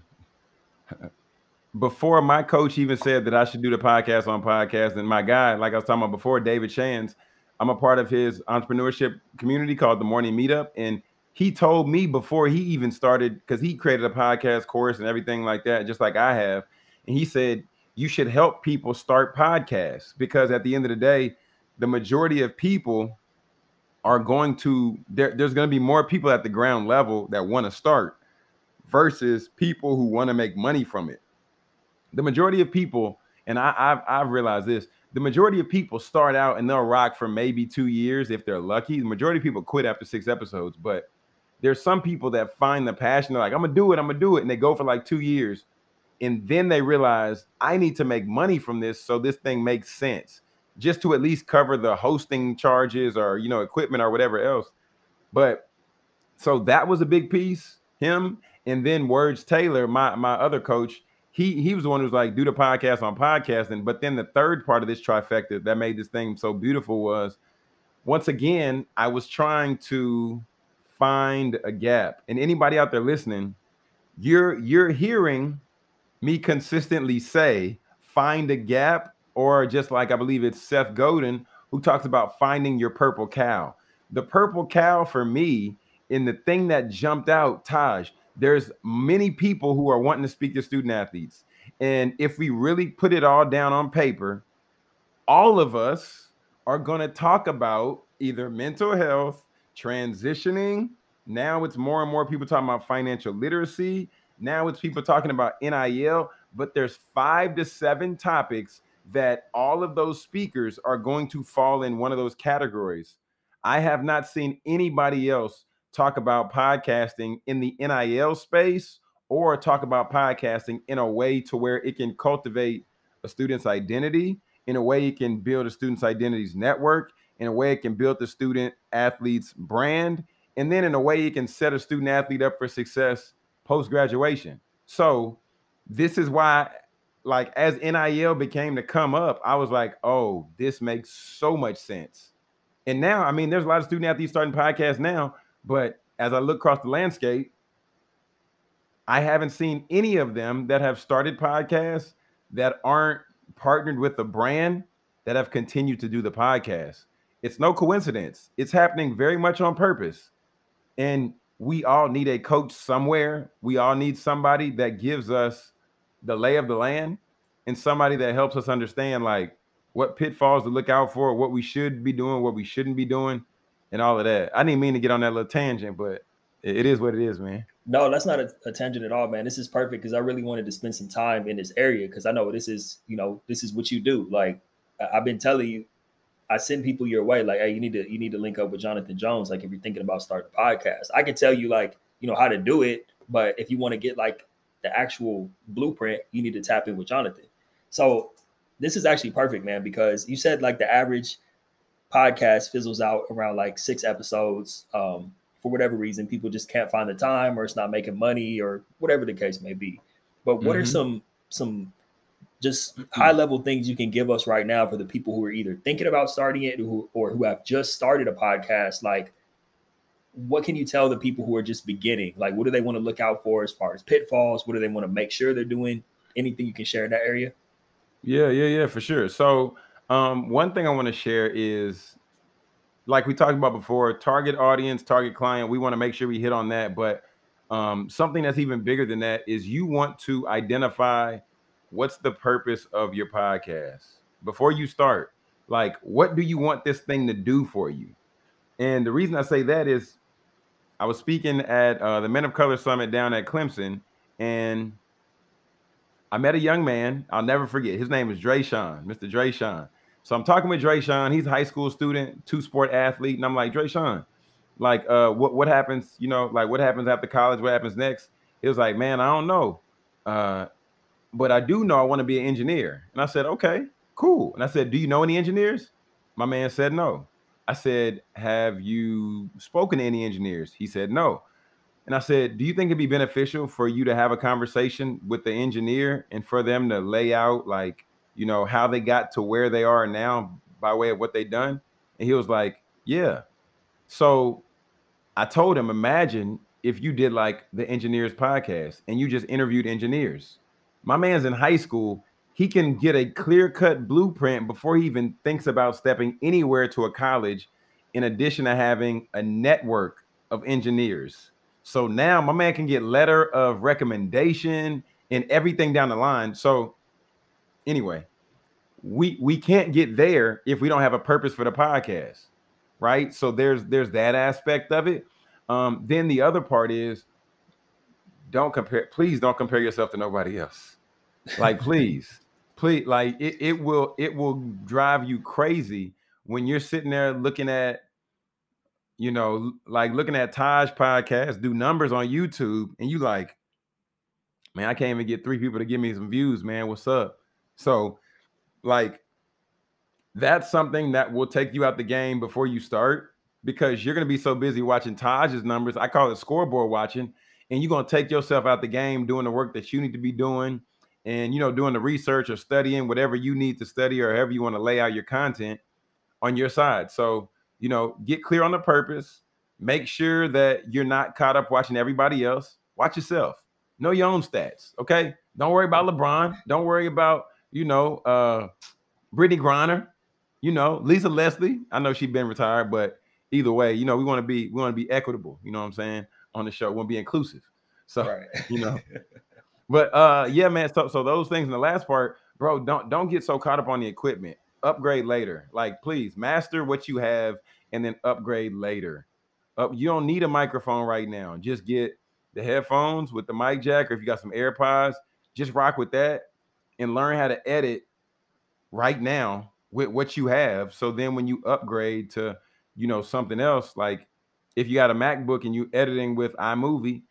before my coach even said that I should do the podcast on podcast, and my guy, like I was talking about before, David Shands, I'm a part of his entrepreneurship community called the Morning Meetup, and he told me before he even started because he created a podcast course and everything like that, just like I have, and he said you should help people start podcasts because at the end of the day, the majority of people are going to there, there's going to be more people at the ground level that want to start versus people who want to make money from it. The majority of people, and I, I've, I've realized this, the majority of people start out and they'll rock for maybe two years if they're lucky. The majority of people quit after six episodes, but there's some people that find the passion. They're like, I'm gonna do it, I'm gonna do it, and they go for like two years and then they realize I need to make money from this so this thing makes sense just to at least cover the hosting charges or you know equipment or whatever else but so that was a big piece him and then words taylor my my other coach he he was the one who was like do the podcast on podcasting but then the third part of this trifecta that made this thing so beautiful was once again i was trying to find a gap and anybody out there listening you're you're hearing me consistently say find a gap, or just like I believe it's Seth Godin who talks about finding your purple cow. The purple cow for me, in the thing that jumped out, Taj, there's many people who are wanting to speak to student athletes. And if we really put it all down on paper, all of us are going to talk about either mental health, transitioning. Now it's more and more people talking about financial literacy. Now it's people talking about NIL, but there's five to seven topics that all of those speakers are going to fall in one of those categories. I have not seen anybody else talk about podcasting in the NIL space or talk about podcasting in a way to where it can cultivate a student's identity, in a way it can build a student's identity's network, in a way it can build the student athlete's brand, and then in a way it can set a student athlete up for success post graduation. So this is why, like, as NIL became to come up, I was like, oh, this makes so much sense. And now, I mean, there's a lot of student athletes starting podcasts now, but as I look across the landscape, I haven't seen any of them that have started podcasts that aren't partnered with a brand that have continued to do the podcast. It's no coincidence. It's happening very much on purpose. And we all need a coach somewhere. We all need somebody that gives us the lay of the land and somebody that helps us understand like what pitfalls to look out for, what we should be doing, what we shouldn't be doing, and all of that. I didn't mean to get on that little tangent, but it is what it is, man. No, that's not a, a tangent at all, man. This is perfect because I really wanted to spend some time in this area because I know this is, you know, this is what you do. Like I've been telling you, I send people your way, like, hey, you need to you need to link up with Jonathan Jones. Like, if you're thinking about starting a podcast, I can tell you like, you know, how to do it. But if you want to get like the actual blueprint, you need to tap in with Jonathan. So this is actually perfect, man, because you said like the average podcast fizzles out around like six episodes. Um, for whatever reason, people just can't find the time or it's not making money or whatever the case may be. But what mm-hmm. are some some just mm-hmm. high level things you can give us right now for the people who are either thinking about starting it or, or who have just started a podcast like what can you tell the people who are just beginning like what do they want to look out for as far as pitfalls what do they want to make sure they're doing anything you can share in that area yeah yeah yeah for sure so um, one thing i want to share is like we talked about before target audience target client we want to make sure we hit on that but um, something that's even bigger than that is you want to identify what's the purpose of your podcast before you start. Like what do you want this thing to do for you? And the reason i say that is i was speaking at uh, the men of color summit down at clemson and i met a young man i'll never forget. His name is Dre Sean, mr Dre Sean. So i'm talking with Dre Sean. he's a high school student two sport athlete and i'm like Dre Sean, like uh what, what happens you know like what happens after college what happens next he was like man i don't know uh but I do know I want to be an engineer. And I said, okay, cool. And I said, do you know any engineers? My man said no. I said, have you spoken to any engineers? He said no. And I said, do you think it'd be beneficial for you to have a conversation with the engineer and for them to lay out like, you know, how they got to where they are now by way of what they done? And he was like, yeah. So I told him, imagine if you did like the engineers podcast and you just interviewed engineers My man's in high school. He can get a clear cut blueprint before he even thinks about stepping anywhere to a college, in addition to having a network of engineers. So now my man can get letter of recommendation and everything down the line. So anyway, we we can't get there if we don't have a purpose for the podcast, right? So there's there's that aspect of it. Um, then the other part is don't compare, please don't compare yourself to nobody else. Like, please, please, like it, it will it will drive you crazy when you're sitting there looking at you know, like looking at Taj podcast, do numbers on YouTube, and you like, man, I can't even get three people to give me some views, man. What's up? So, like, that's something that will take you out the game before you start because you're gonna be so busy watching Taj's numbers. I call it scoreboard watching, and you're gonna take yourself out the game doing the work that you need to be doing, and you know, doing the research or studying whatever you need to study or however you want to lay out your content on your side. So you know, get clear on the purpose. Make sure that you're not caught up watching everybody else. Watch yourself. Know your own stats. Okay. Don't worry about LeBron. Don't worry about, you know, uh Brittney Griner, you know, Lisa Leslie. I know she's been retired, but either way, you know, we want to be we want to be equitable, you know what I'm saying, on the show. We want to be inclusive. So right. you know. but uh yeah, man. So so those things in the last part, bro, don't don't get so caught up on the equipment upgrade later. Like, please master what you have and then upgrade later. Up, you don't need a microphone right now. Just get the headphones with the mic jack, or if you got some AirPods, just rock with that and learn how to edit right now with what you have. So then when you upgrade to, you know, something else, like if you got a MacBook and you editing with iMovie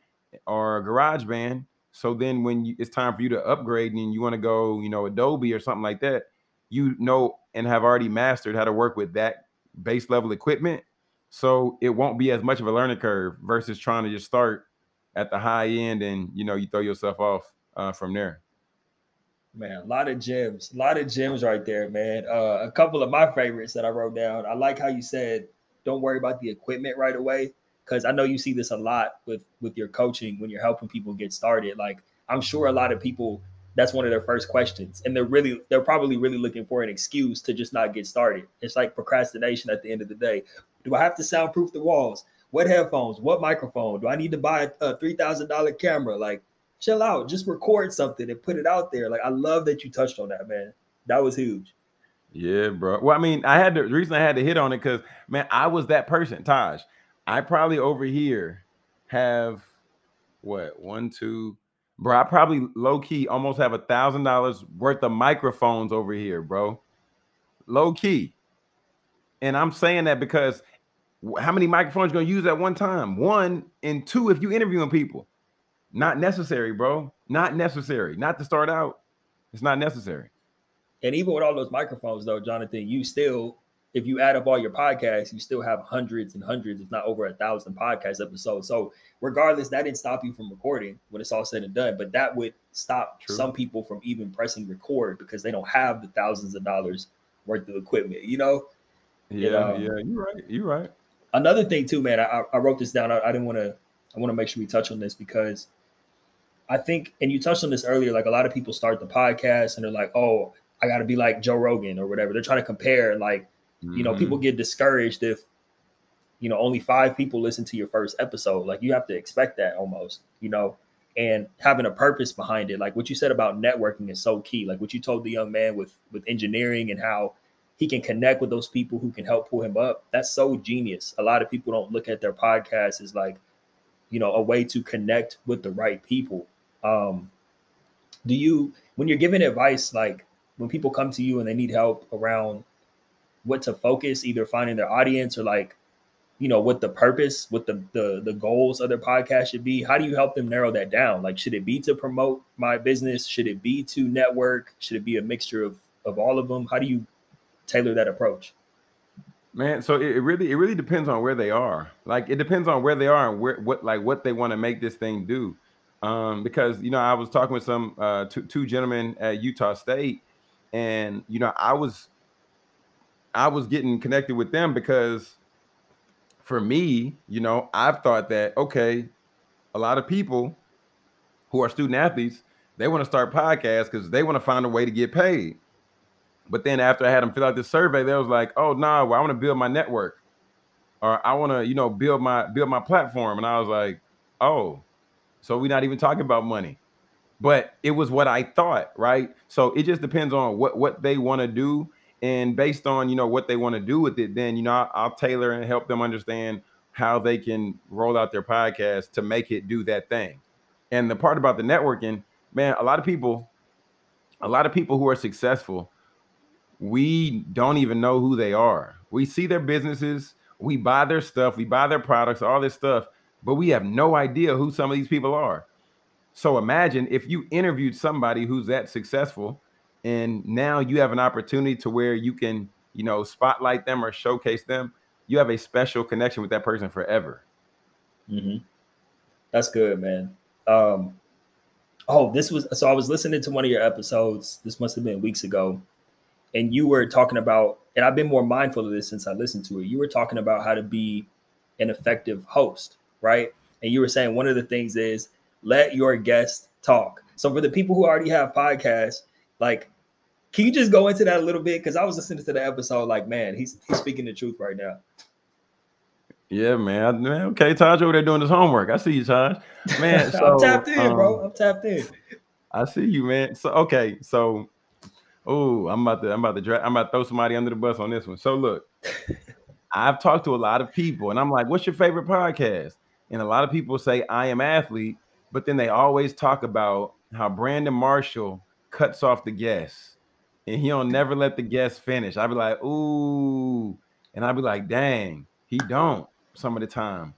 or GarageBand, so then when you, it's time for you to upgrade and you want to go, you know, Adobe or something like that, you know and have already mastered how to work with that base level equipment. So it won't be as much of a learning curve versus trying to just start at the high end and you know you throw yourself off uh, from there. Man, a lot of gems, a lot of gems right there, man. Uh, a couple of my favorites that I wrote down. I like how you said, "Don't worry about the equipment right away," because I know you see this a lot with with your coaching when you're helping people get started. Like I'm sure a lot of people that's one of their first questions and they're really they're probably really looking for an excuse to just not get started it's like procrastination at the end of the day do i have to soundproof the walls what headphones what microphone do i need to buy a $3000 camera like chill out just record something and put it out there like i love that you touched on that man that was huge yeah bro well i mean i had to, the reason i had to hit on it because man i was that person taj i probably over here have what one two bro. I probably low key almost have a thousand dollars worth of microphones over here, bro. Low key. And I'm saying that because how many microphones you gonna use at one time? One and two, if you interviewing people. Not necessary, bro. Not necessary. Not to start out. It's not necessary. And even with all those microphones, though, Jonathan, you still if you add up all your podcasts, you still have hundreds and hundreds, if not over a thousand podcast episodes. So regardless, that didn't stop you from recording when it's all said and done. But that would stop True. some people from even pressing record because they don't have the thousands of dollars worth of equipment, you know? Yeah, um, yeah, you're right. You're right. Another thing too, man, I, I wrote this down. I, I didn't want to I want to make sure we touch on this because I think, and you touched on this earlier, like a lot of people start the podcast and they're like, oh, I got to be like Joe Rogan or whatever. They're trying to compare like Mm-hmm. You know, people mm-hmm. get discouraged if you know only five people listen to your first episode. Like you have to expect that almost, you know, and having a purpose behind it. Like what you said about networking is so key. Like what you told the young man with with engineering and how he can connect with those people who can help pull him up. That's so genius. A lot of people don't look at their podcast as like, you know, a way to connect with the right people. Um, do you when you're giving advice, like when people come to you and they need help around what to focus, either finding their audience or like, you know, what the purpose, what the the the goals of their podcast should be. How do you help them narrow that down? Like, should it be to promote my business? Should it be to network? Should it be a mixture of of all of them? How do you tailor that approach? Man, so it, really it really depends on where they are. Like it depends on where they are and where what like what they want to make this thing do. Um, because you know, I was talking with some uh two, two gentlemen at Utah State, and you know, I was I was getting connected with them because for me, you know, I've thought that okay, a lot of people who are student athletes, they want to start podcasts because they want to find a way to get paid. But then after I had them fill out this survey, they was like, "Oh no, well, I want to build my network, or I want to, you know, build my build my platform." And I was like, "Oh, so we're not even talking about money." But it was what I thought, right? So it just depends on what what they want to do, and based on you know what they want to do with it, then you know I'll, I'll tailor and help them understand how they can roll out their podcast to make it do that thing. And the part about the networking, man, a lot of people, a lot of people who are successful we don't even know who they are. We see their businesses, we buy their stuff, we buy their products, all this stuff, but we have no idea who some of these people are. So imagine if you interviewed somebody who's that successful and now you have an opportunity to where you can, you know, spotlight them or showcase them, you have a special connection with that person forever. Mm-hmm. That's good, man. Um, oh, this was so I was listening to one of your episodes. This must have been weeks ago and you were talking about, and I've been more mindful of this since I listened to it. You were talking about how to be an effective host, right? And you were saying one of the things is let your guests talk. So for the people who already have podcasts, like, can you just go into that a little bit? Because I was listening to the episode, like, man, he's he's speaking the truth right now. Yeah, man. man okay, Taj over there doing his homework. I see you, Taj. Man, so, I'm tapped in, um, bro. I'm tapped in. I see you, man. So okay, so Oh, I'm about to I'm about to dra- I'm about to throw somebody under the bus on this one. So look, I've talked to a lot of people, and I'm like, "What's your favorite podcast?" And a lot of people say, "I am athlete," but then they always talk about how Brandon Marshall cuts off the guests, and he'll never let the guests finish. I'd be like, "Ooh," and I'd be like, "Dang, he don't." Some of the time,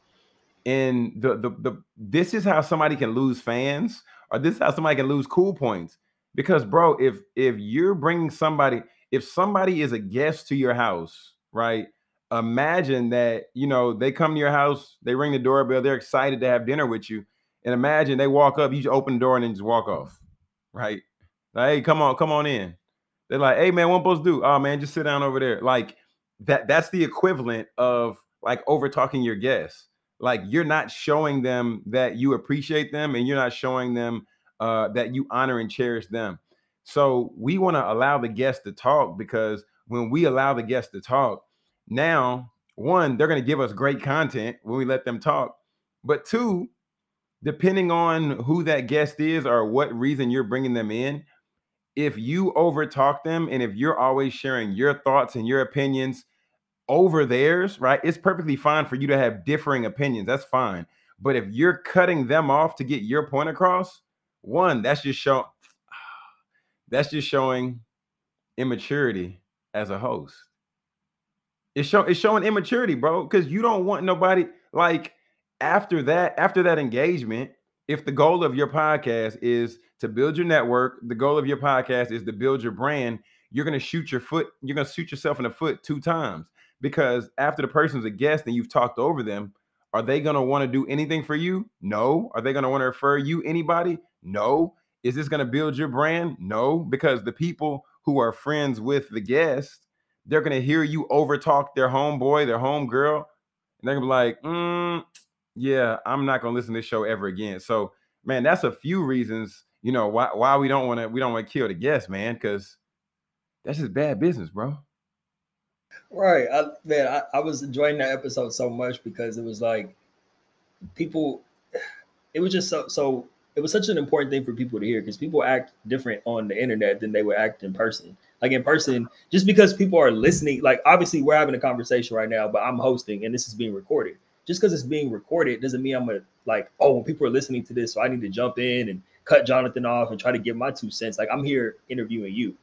and the the the this is how somebody can lose fans, or this is how somebody can lose cool points because, bro, if if you're bringing somebody, if somebody is a guest to your house, right? Imagine that you know they come to your house, they ring the doorbell, they're excited to have dinner with you, and imagine they walk up, you just open the door and then just walk off, right? Like, hey, come on, come on in. They're like, hey man, what supposed to do? Oh man, just sit down over there. Like that, that's the equivalent of like over talking your guests. Like you're not showing them that you appreciate them and you're not showing them uh, that you honor and cherish them. So we want to allow the guests to talk because when we allow the guests to talk, now one, they're going to give us great content when we let them talk. But two, depending on who that guest is or what reason you're bringing them in, if you overtalk them and if you're always sharing your thoughts and your opinions over theirs, right? It's perfectly fine for you to have differing opinions. That's fine. But if you're cutting them off to get your point across, one, that's just showing that's just showing immaturity as a host. It's show it's showing immaturity, bro, because you don't want nobody like after that, after that engagement, if the goal of your podcast is to build your network, the goal of your podcast is to build your brand, you're gonna shoot your foot, you're gonna shoot yourself in the foot two times because after the person's a guest and you've talked over them, are they gonna want to do anything for you? No. Are they gonna want to refer you anybody? No. Is this to build your brand? No, because the people who are friends with the guest, they're to hear you overtalk their homeboy, their homegirl, and they're to be like, mm, yeah, I'm not to listen to this show ever again. So, man, that's a few reasons, you know, why why we don't want to we don't want to kill the guest, man, because that's just bad business, bro. Right, I, man. I, I was enjoying that episode so much because it was like people. It was just so so it was such an important thing for people to hear because people act different on the internet than they would act in person. Like in person, just because people are listening, like obviously we're having a conversation right now, but I'm hosting and this is being recorded. Just because it's being recorded doesn't mean I'm gonna like, oh, when people are listening to this, so I need to jump in and cut Jonathan off and try to give my two cents. Like I'm here interviewing you.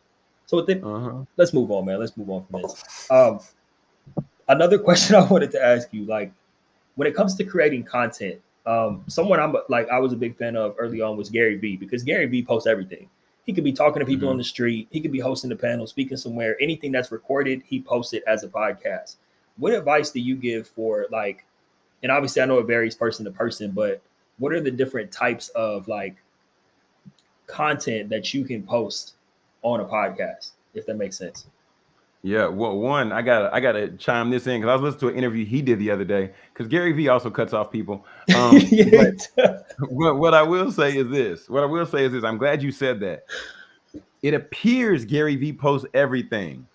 So with uh-huh. let's move on, man. Let's move on from this. Um, another question I wanted to ask you, like when it comes to creating content, um, someone I'm like I was a big fan of early on was Gary Vee because Gary Vee posts everything. He could be talking to people mm-hmm. on the street. He could be hosting a panel, speaking somewhere. Anything that's recorded, he posts it as a podcast. What advice do you give for like? And obviously, I know it varies person to person, but what are the different types of like content that you can post on a podcast, if that makes sense? Yeah, well, one, I got I got to chime this in because I was listening to an interview he did the other day. Because Gary Vee also cuts off people. Um, what, what I will say is this. What I will say is this. I'm glad you said that. It appears Gary Vee posts everything,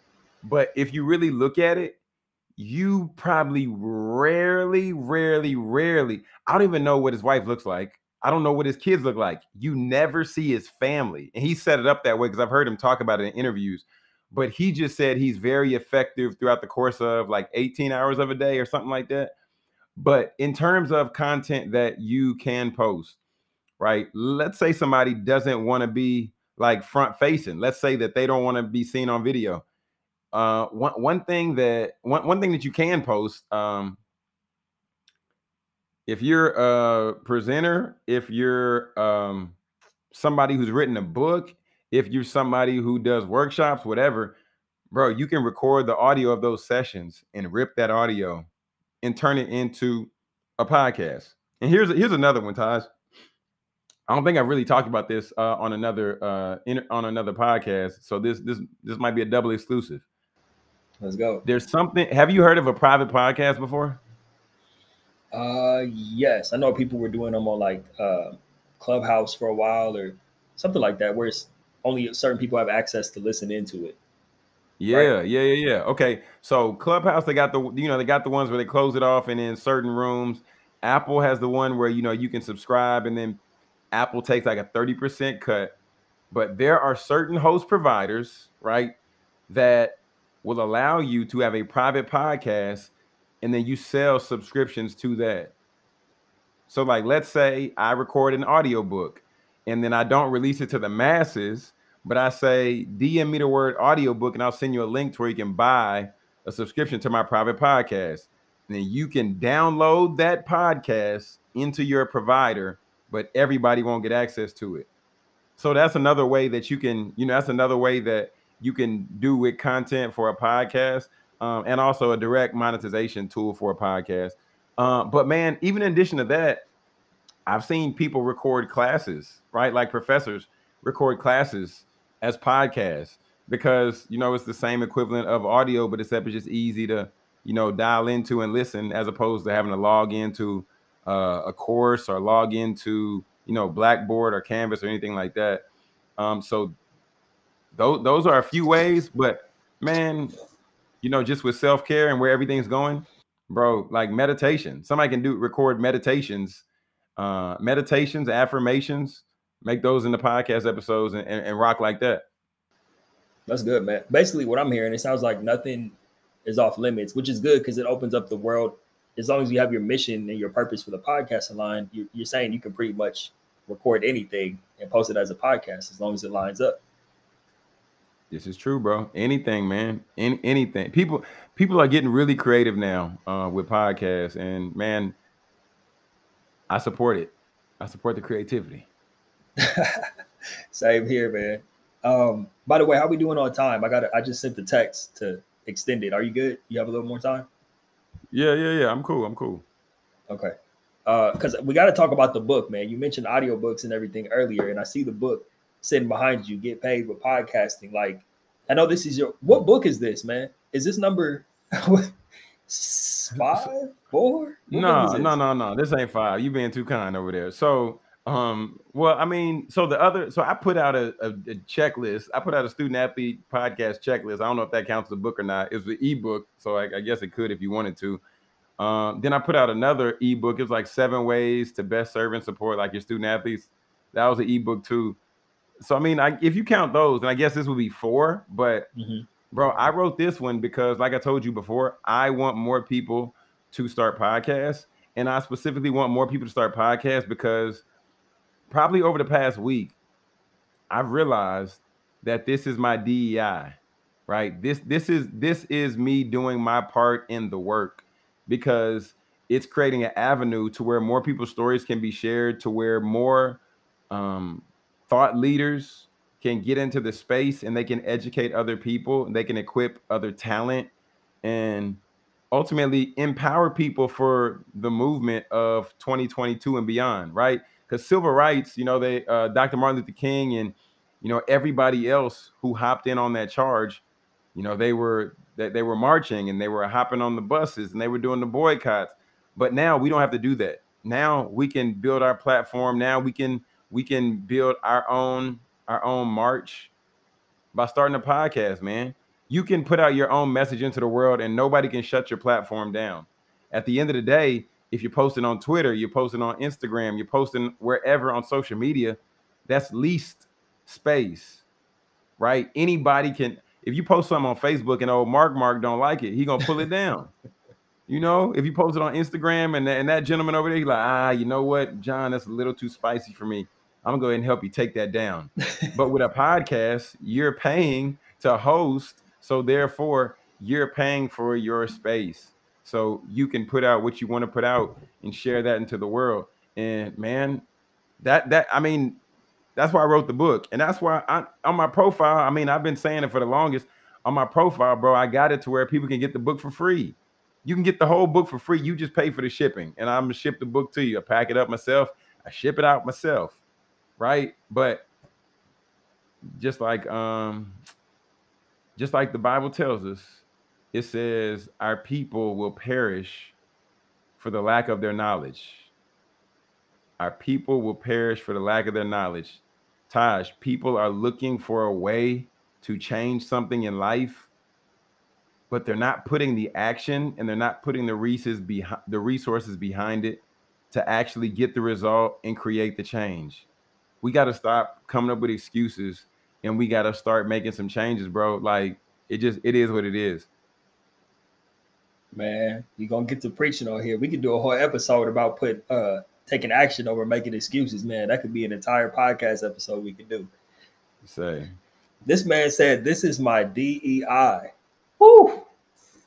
but if you really look at it, you probably rarely, rarely, rarely. I don't even know what his wife looks like. I don't know what his kids look like. You never see his family, and he set it up that way because I've heard him talk about it in interviews but he just said he's very effective throughout the course of like 18 hours of a day or something like that. But in terms of content that you can post, right? Let's say somebody doesn't want to be like front facing. Let's say that they don't want to be seen on video. Uh, one one thing that one one thing that you can post, um, if you're a presenter, if you're um somebody who's written a book, if you're somebody who does workshops, whatever, bro, you can record the audio of those sessions and rip that audio and turn it into a podcast. And here's here's another one, Taj. I don't think I've really talked about this uh, on another uh, in, on another podcast. So this this this might be a double exclusive. Let's go. There's something. Have you heard of a private podcast before? Uh, yes, I know people were doing them on like uh, Clubhouse for a while or something like that, where it's only certain people have access to listen into it. Yeah, right? yeah, yeah, yeah. Okay, so Clubhouse, they got the you know they got the ones where they close it off, and in certain rooms, Apple has the one where you know you can subscribe, and then Apple takes like a thirty percent cut. But there are certain host providers, right, that will allow you to have a private podcast, and then you sell subscriptions to that. So, like, let's say I record an audiobook and then I don't release it to the masses, but I say DM me the word audiobook and I'll send you a link to where you can buy a subscription to my private podcast. And then you can download that podcast into your provider, but everybody won't get access to it. So that's another way that you can, you know, that's another way that you can do with content for a podcast, um, and also a direct monetization tool for a podcast. Uh, but man, even in addition to that, I've seen people record classes, right? Like professors record classes as podcasts because you know it's the same equivalent of audio, but except it's just easy to you know dial into and listen as opposed to having to log into uh, a course or log into you know Blackboard or Canvas or anything like that. Um, so those those are a few ways, but man, you know, just with self care and where everything's going, bro, like meditation. Somebody can do record meditations uh, meditations, affirmations, make those in the podcast episodes and, and, and rock like that. That's good, man. Basically, what I'm hearing, it sounds like nothing is off limits, which is good because it opens up the world. As long as you have your mission and your purpose for the podcast aligned, you're, you're saying you can pretty much record anything and post it as a podcast as long as it lines up. This is true, bro. Anything, man. Any, anything. People people are getting really creative now uh, with podcasts, and man, I support it. I support the creativity. Same here, man. Um, by the way, how we doing on time? I got I just sent the text to extend it. Are you good? You have a little more time? Yeah, yeah, yeah. I'm cool. I'm cool. Okay. Uh, because we got to talk about the book, man. You mentioned audiobooks and everything earlier, and I see the book sitting behind you, get paid with podcasting. Like, I know this is your what book is this, man? Is this number five, four? no, no, no, no. This ain't five. You being too kind over there. So, um, well, I mean, so the other, so I put out a, a, a checklist. I put out a student athlete podcast checklist. I don't know if that counts as a book or not. It's an ebook, so I, I guess it could if you wanted to. Um, then I put out another ebook. It's like seven ways to best serve and support like your student athletes. That was an ebook too. So I mean, I, if you count those, then I guess this would be four. But mm-hmm. Bro, I wrote this one because, like I told you before, I want more people to start podcasts. And I specifically want more people to start podcasts because probably over the past week, I've realized that this is my DEI, right? This this is this is me doing my part in the work because it's creating an avenue to where more people's stories can be shared, to where more um, thought leaders, can get into the space and they can educate other people and they can equip other talent and ultimately empower people for the movement of 2022 and beyond right because civil rights you know they uh, dr martin luther king and you know everybody else who hopped in on that charge You know, they were that they were marching and they were hopping on the buses and they were doing the boycotts. But now we don't have to do that. Now we can build our platform. Now we can we can build our own our own march by starting a podcast, man. You can put out your own message into the world and nobody can shut your platform down. At the end of the day, if you're posting on Twitter, you're posting on Instagram, you're posting wherever on social media, that's leased space, right? Anybody can. If you post something on Facebook and old Mark Mark don't like it, he gonna pull it down. You know, if you post it on Instagram and, and that gentleman over there, he's like, ah, you know what, John, that's a little too spicy for me. I'm gonna go ahead and help you take that down. but with a podcast, you're paying to host, so therefore you're paying for your space. So you can put out what you want to put out and share that into the world. And man, that that I mean, that's why I wrote the book, and that's why I on my profile. I mean, I've been saying it for the longest. On my profile, bro, I got it to where people can get the book for free. You can get the whole book for free. You just pay for the shipping, and I'm gonna ship the book to you. I pack it up myself. I ship it out myself, right? But just like um, just like the Bible tells us, it says our people will perish for the lack of their knowledge. Our people will perish for the lack of their knowledge. Taj, people are looking for a way to change something in life, but they're not putting the action and they're not putting the resources behind the resources behind it to actually get the result and create the change. We got to stop coming up with excuses and we got to start making some changes, bro. Like it just it is what it is. Man, you're gonna get to preaching on here. We could do a whole episode about put uh taking action over making excuses, man. That could be an entire podcast episode we could do. Say, this man said, "This is my DEI." Whoo,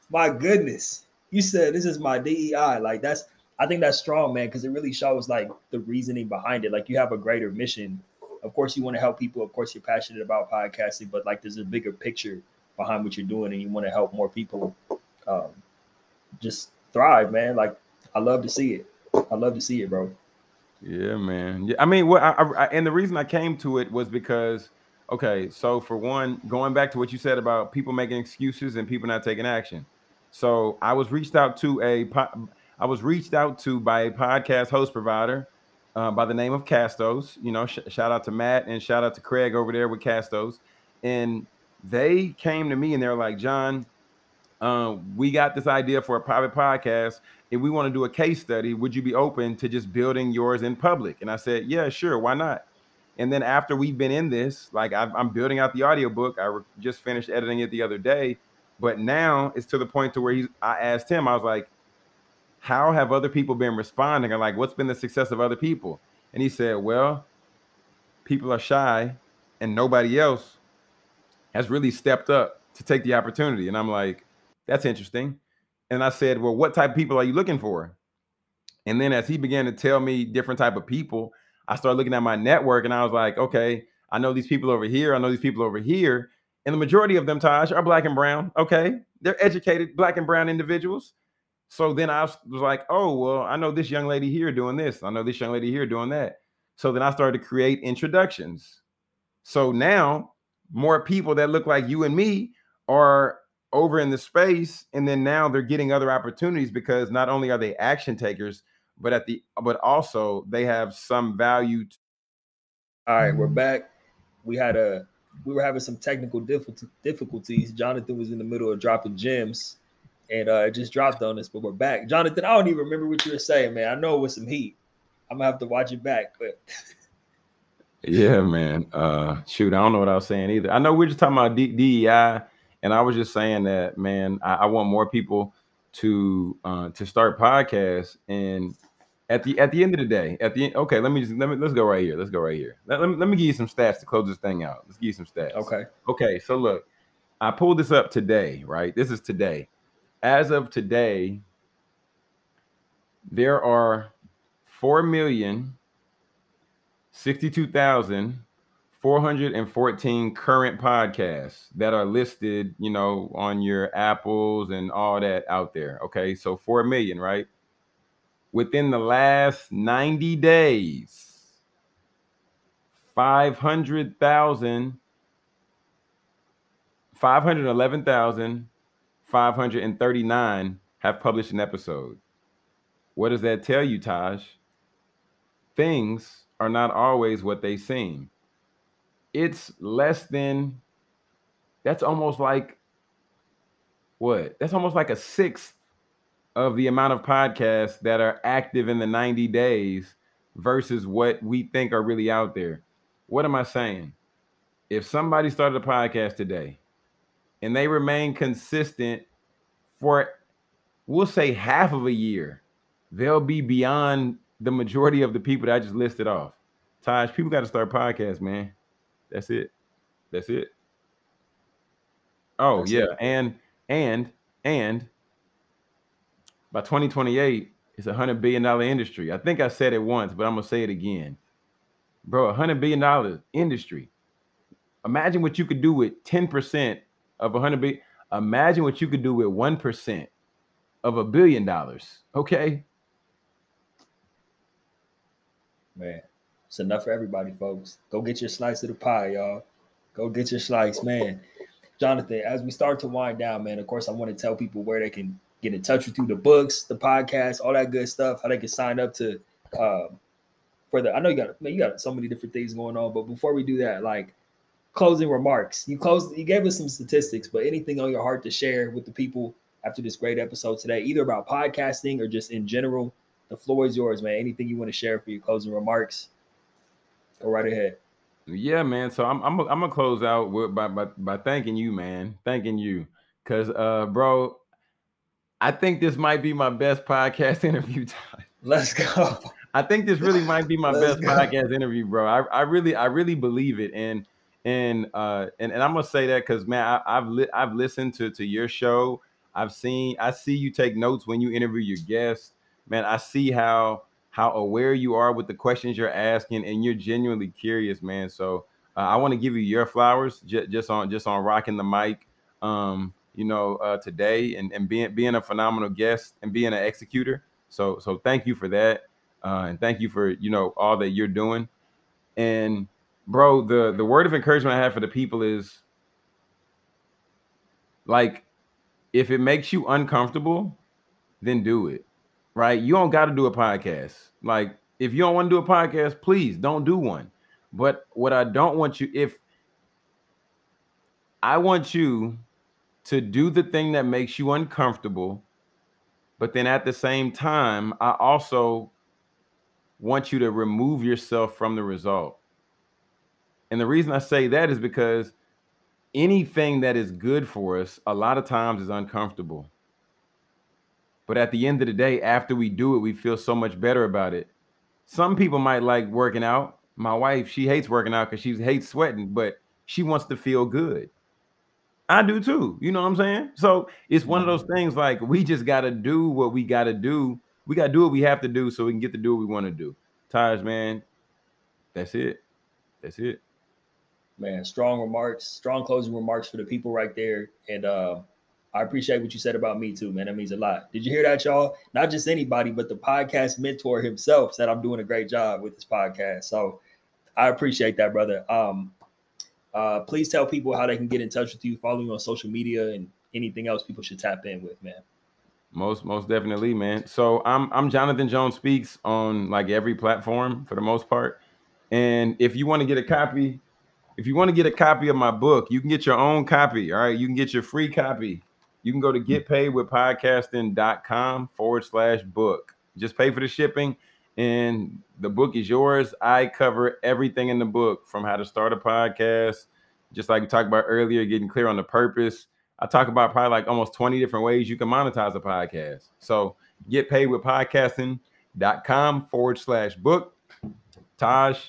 my goodness! You said this is my DEI. Like that's, I think that's strong, man, because it really shows like the reasoning behind it. Like you have a greater mission. Of course, you want to help people. Of course, you're passionate about podcasting, but like there's a bigger picture behind what you're doing, and you want to help more people um, just thrive, man. Like I love to see it. I love to see it, bro. Yeah, man. Yeah, I mean, what I, I, and the reason I came to it was because, okay, so for one, going back to what you said about people making excuses and people not taking action. So I was reached out to a, I was reached out to by a podcast host provider uh, by the name of Castos. You know, sh- shout out to Matt and shout out to Craig over there with Castos, and they came to me and they're like, John, uh, we got this idea for a private podcast and we want to do a case study. Would you be open to just building yours in public? And I said, yeah, sure. Why not? And then after we've been in this, like i am building out the audiobook. I re- just finished editing it the other day, but now it's to the point to where he's, I asked him, I was like, how have other people been responding? Or like, what's been the success of other people? And he said, well, people are shy and nobody else has really stepped up to take the opportunity. And I'm like, that's interesting. And I said, Well, what type of people are you looking for? And then as he began to tell me different type of people, I started looking at my network and I was like, okay, I know these people over here, I know these people over here. And the majority of them, Taj, are black and brown. Okay. They're educated black and brown individuals. So then I was like, oh, well, I know this young lady here doing this. I know this young lady here doing that. So then I started to create introductions. So now more people that look like you and me are over in the space and then now they're getting other opportunities because not only are they action takers but at the but also they have some value to- all right we're mm-hmm. back we had a we were having some technical difficulties jonathan was in the middle of dropping gems and uh it just dropped on us but we're back jonathan i don't even remember what you were saying man i know it was some heat i'm gonna have to watch it back but yeah man uh shoot i don't know what i was saying either i know we're just talking about D- dei and I was just saying that, man, I, I want more people to uh, to start podcasts. And at the at the end of the day, at the okay, let me just let me let's go right here. Let's go right here. Let, let, me, let me give you some stats to close this thing out. Let's give you some stats. Okay. Okay. So look, I pulled this up today, right? This is today. As of today, there are four million sixty-two thousand 414 current podcasts that are listed, you know, on your Apples and all that out there. Okay. So 4 million, right? Within the last 90 days, 500,000 511,539 have published an episode. What does that tell you, Taj? Things are not always what they seem. It's less than, that's almost like, what? That's almost like a sixth of the amount of podcasts that are active in the 90 days versus what we think are really out there. What am I saying? If somebody started a podcast today and they remain consistent for, we'll say, half of a year, they'll be beyond the majority of the people that I just listed off. Taj, people got to start podcasts, man. That's it. That's it. Oh That's yeah, it. and and and by 2028, it's a hundred billion dollar industry. I think I said it once, but I'm gonna say it again, bro. A hundred billion dollar industry. Imagine what you could do with 10% of a hundred billion. Imagine what you could do with one percent of a billion dollars. Okay. Man, it's enough for everybody, folks. Go get your slice of the pie, y'all. Go get your slice, man. Jonathan, as we start to wind down, man, of course, I want to tell people where they can get in touch with you, through the books, the podcast, all that good stuff, how they can sign up to um, for the I know you got man, you got so many different things going on, but before we do that, like closing remarks. You closed you gave us some statistics, but anything on your heart to share with the people after this great episode today, either about podcasting or just in general. The floor is yours, man. Anything you want to share for your closing remarks? Go right ahead. Yeah, man. So I'm I'm I'm gonna close out with by by, by thanking you, man. Thanking you. Cause uh bro, I think this might be my best podcast interview time. Let's go. I think this really might be my best go. podcast interview, bro. I, I really, I really believe it. And and uh and, and I'm gonna say that because man, I, have li- I've listened to to your show. I've seen, I see you take notes when you interview your guests. Man, I see how how aware you are with the questions you're asking, and you're genuinely curious, man. So uh, I want to give you your flowers j- just on just on rocking the mic. Um, you know, uh, today and, and being being a phenomenal guest and being an executor. So so thank you for that. Uh, and thank you for you know all that you're doing. And bro, the the word of encouragement I have for the people is like if it makes you uncomfortable, then do it. Right? You don't got to do a podcast. Like if you don't want to do a podcast, please don't do one. But what I don't want you if I want you to do the thing that makes you uncomfortable. But then at the same time, I also want you to remove yourself from the result. And the reason I say that is because anything that is good for us, a lot of times is uncomfortable. But at the end of the day, after we do it, we feel so much better about it. Some people might like working out. My wife, she hates working out because she hates sweating, but she wants to feel good. I do too. You know what I'm saying? So it's one of those mm-hmm. things like we just got to do what we got to do. We got to do what we have to do so we can get to do what we want to do. Taj, man, that's it. That's it. Man, strong remarks, strong closing remarks for the people right there. And uh, I appreciate what you said about me too, man. That means a lot. Did you hear that, y'all? Not just anybody, but the podcast mentor himself said I'm doing a great job with this podcast. So I appreciate that, brother. Um, uh, please tell people how they can get in touch with you, follow you on social media, and anything else people should tap in with, man. Most most definitely, man. So I'm I'm Jonathan Jones speaks on like every platform for the most part. And if you want to get a copy, if you want to get a copy of my book, you can get your own copy. All right, you can get your free copy. You can go to getpaidwithpodcasting.com forward slash book. Just pay for the shipping and the book is yours. I cover everything in the book from how to start a podcast, just like we talked about earlier, getting clear on the purpose. I talk about probably like almost 20 different ways you can monetize a podcast. So get paid with podcasting.com forward slash book. Taj,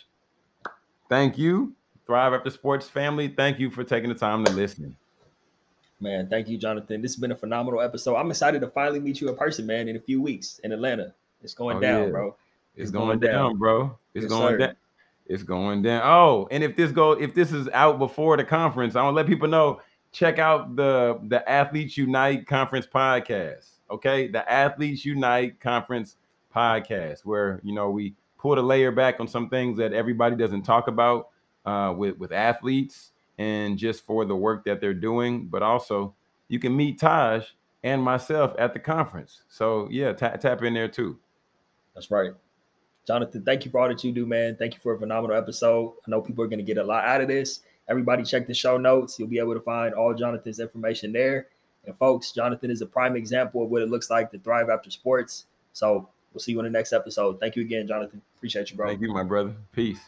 thank you. Thrive After Sports family, thank you for taking the time to listen. Man, thank you, Jonathan. This has been a phenomenal episode. I'm excited to finally meet you in person, man, in a few weeks in Atlanta. It's going oh, down, yeah. bro. It's, going, going, down, bro. It's yes, going down. It's going down. Oh, and if this go, if this is out before the conference, I want to let people know. Check out the the Athletes Unite Conference podcast. Okay, the Athletes Unite Conference podcast, where you know we pull a layer back on some things that everybody doesn't talk about uh, with with athletes, and just for the work that they're doing, but also you can meet Taj and myself at the conference. So yeah, t- tap in there too. That's right. Jonathan, thank you for all that you do, man. Thank you for a phenomenal episode. I know people are going to get a lot out of this. Everybody check the show notes. You'll be able to find all Jonathan's information there. And folks, Jonathan is a prime example of what it looks like to thrive after sports. So we'll see you in the next episode. Thank you again, Jonathan. Appreciate you, bro. Thank you, my brother. Peace.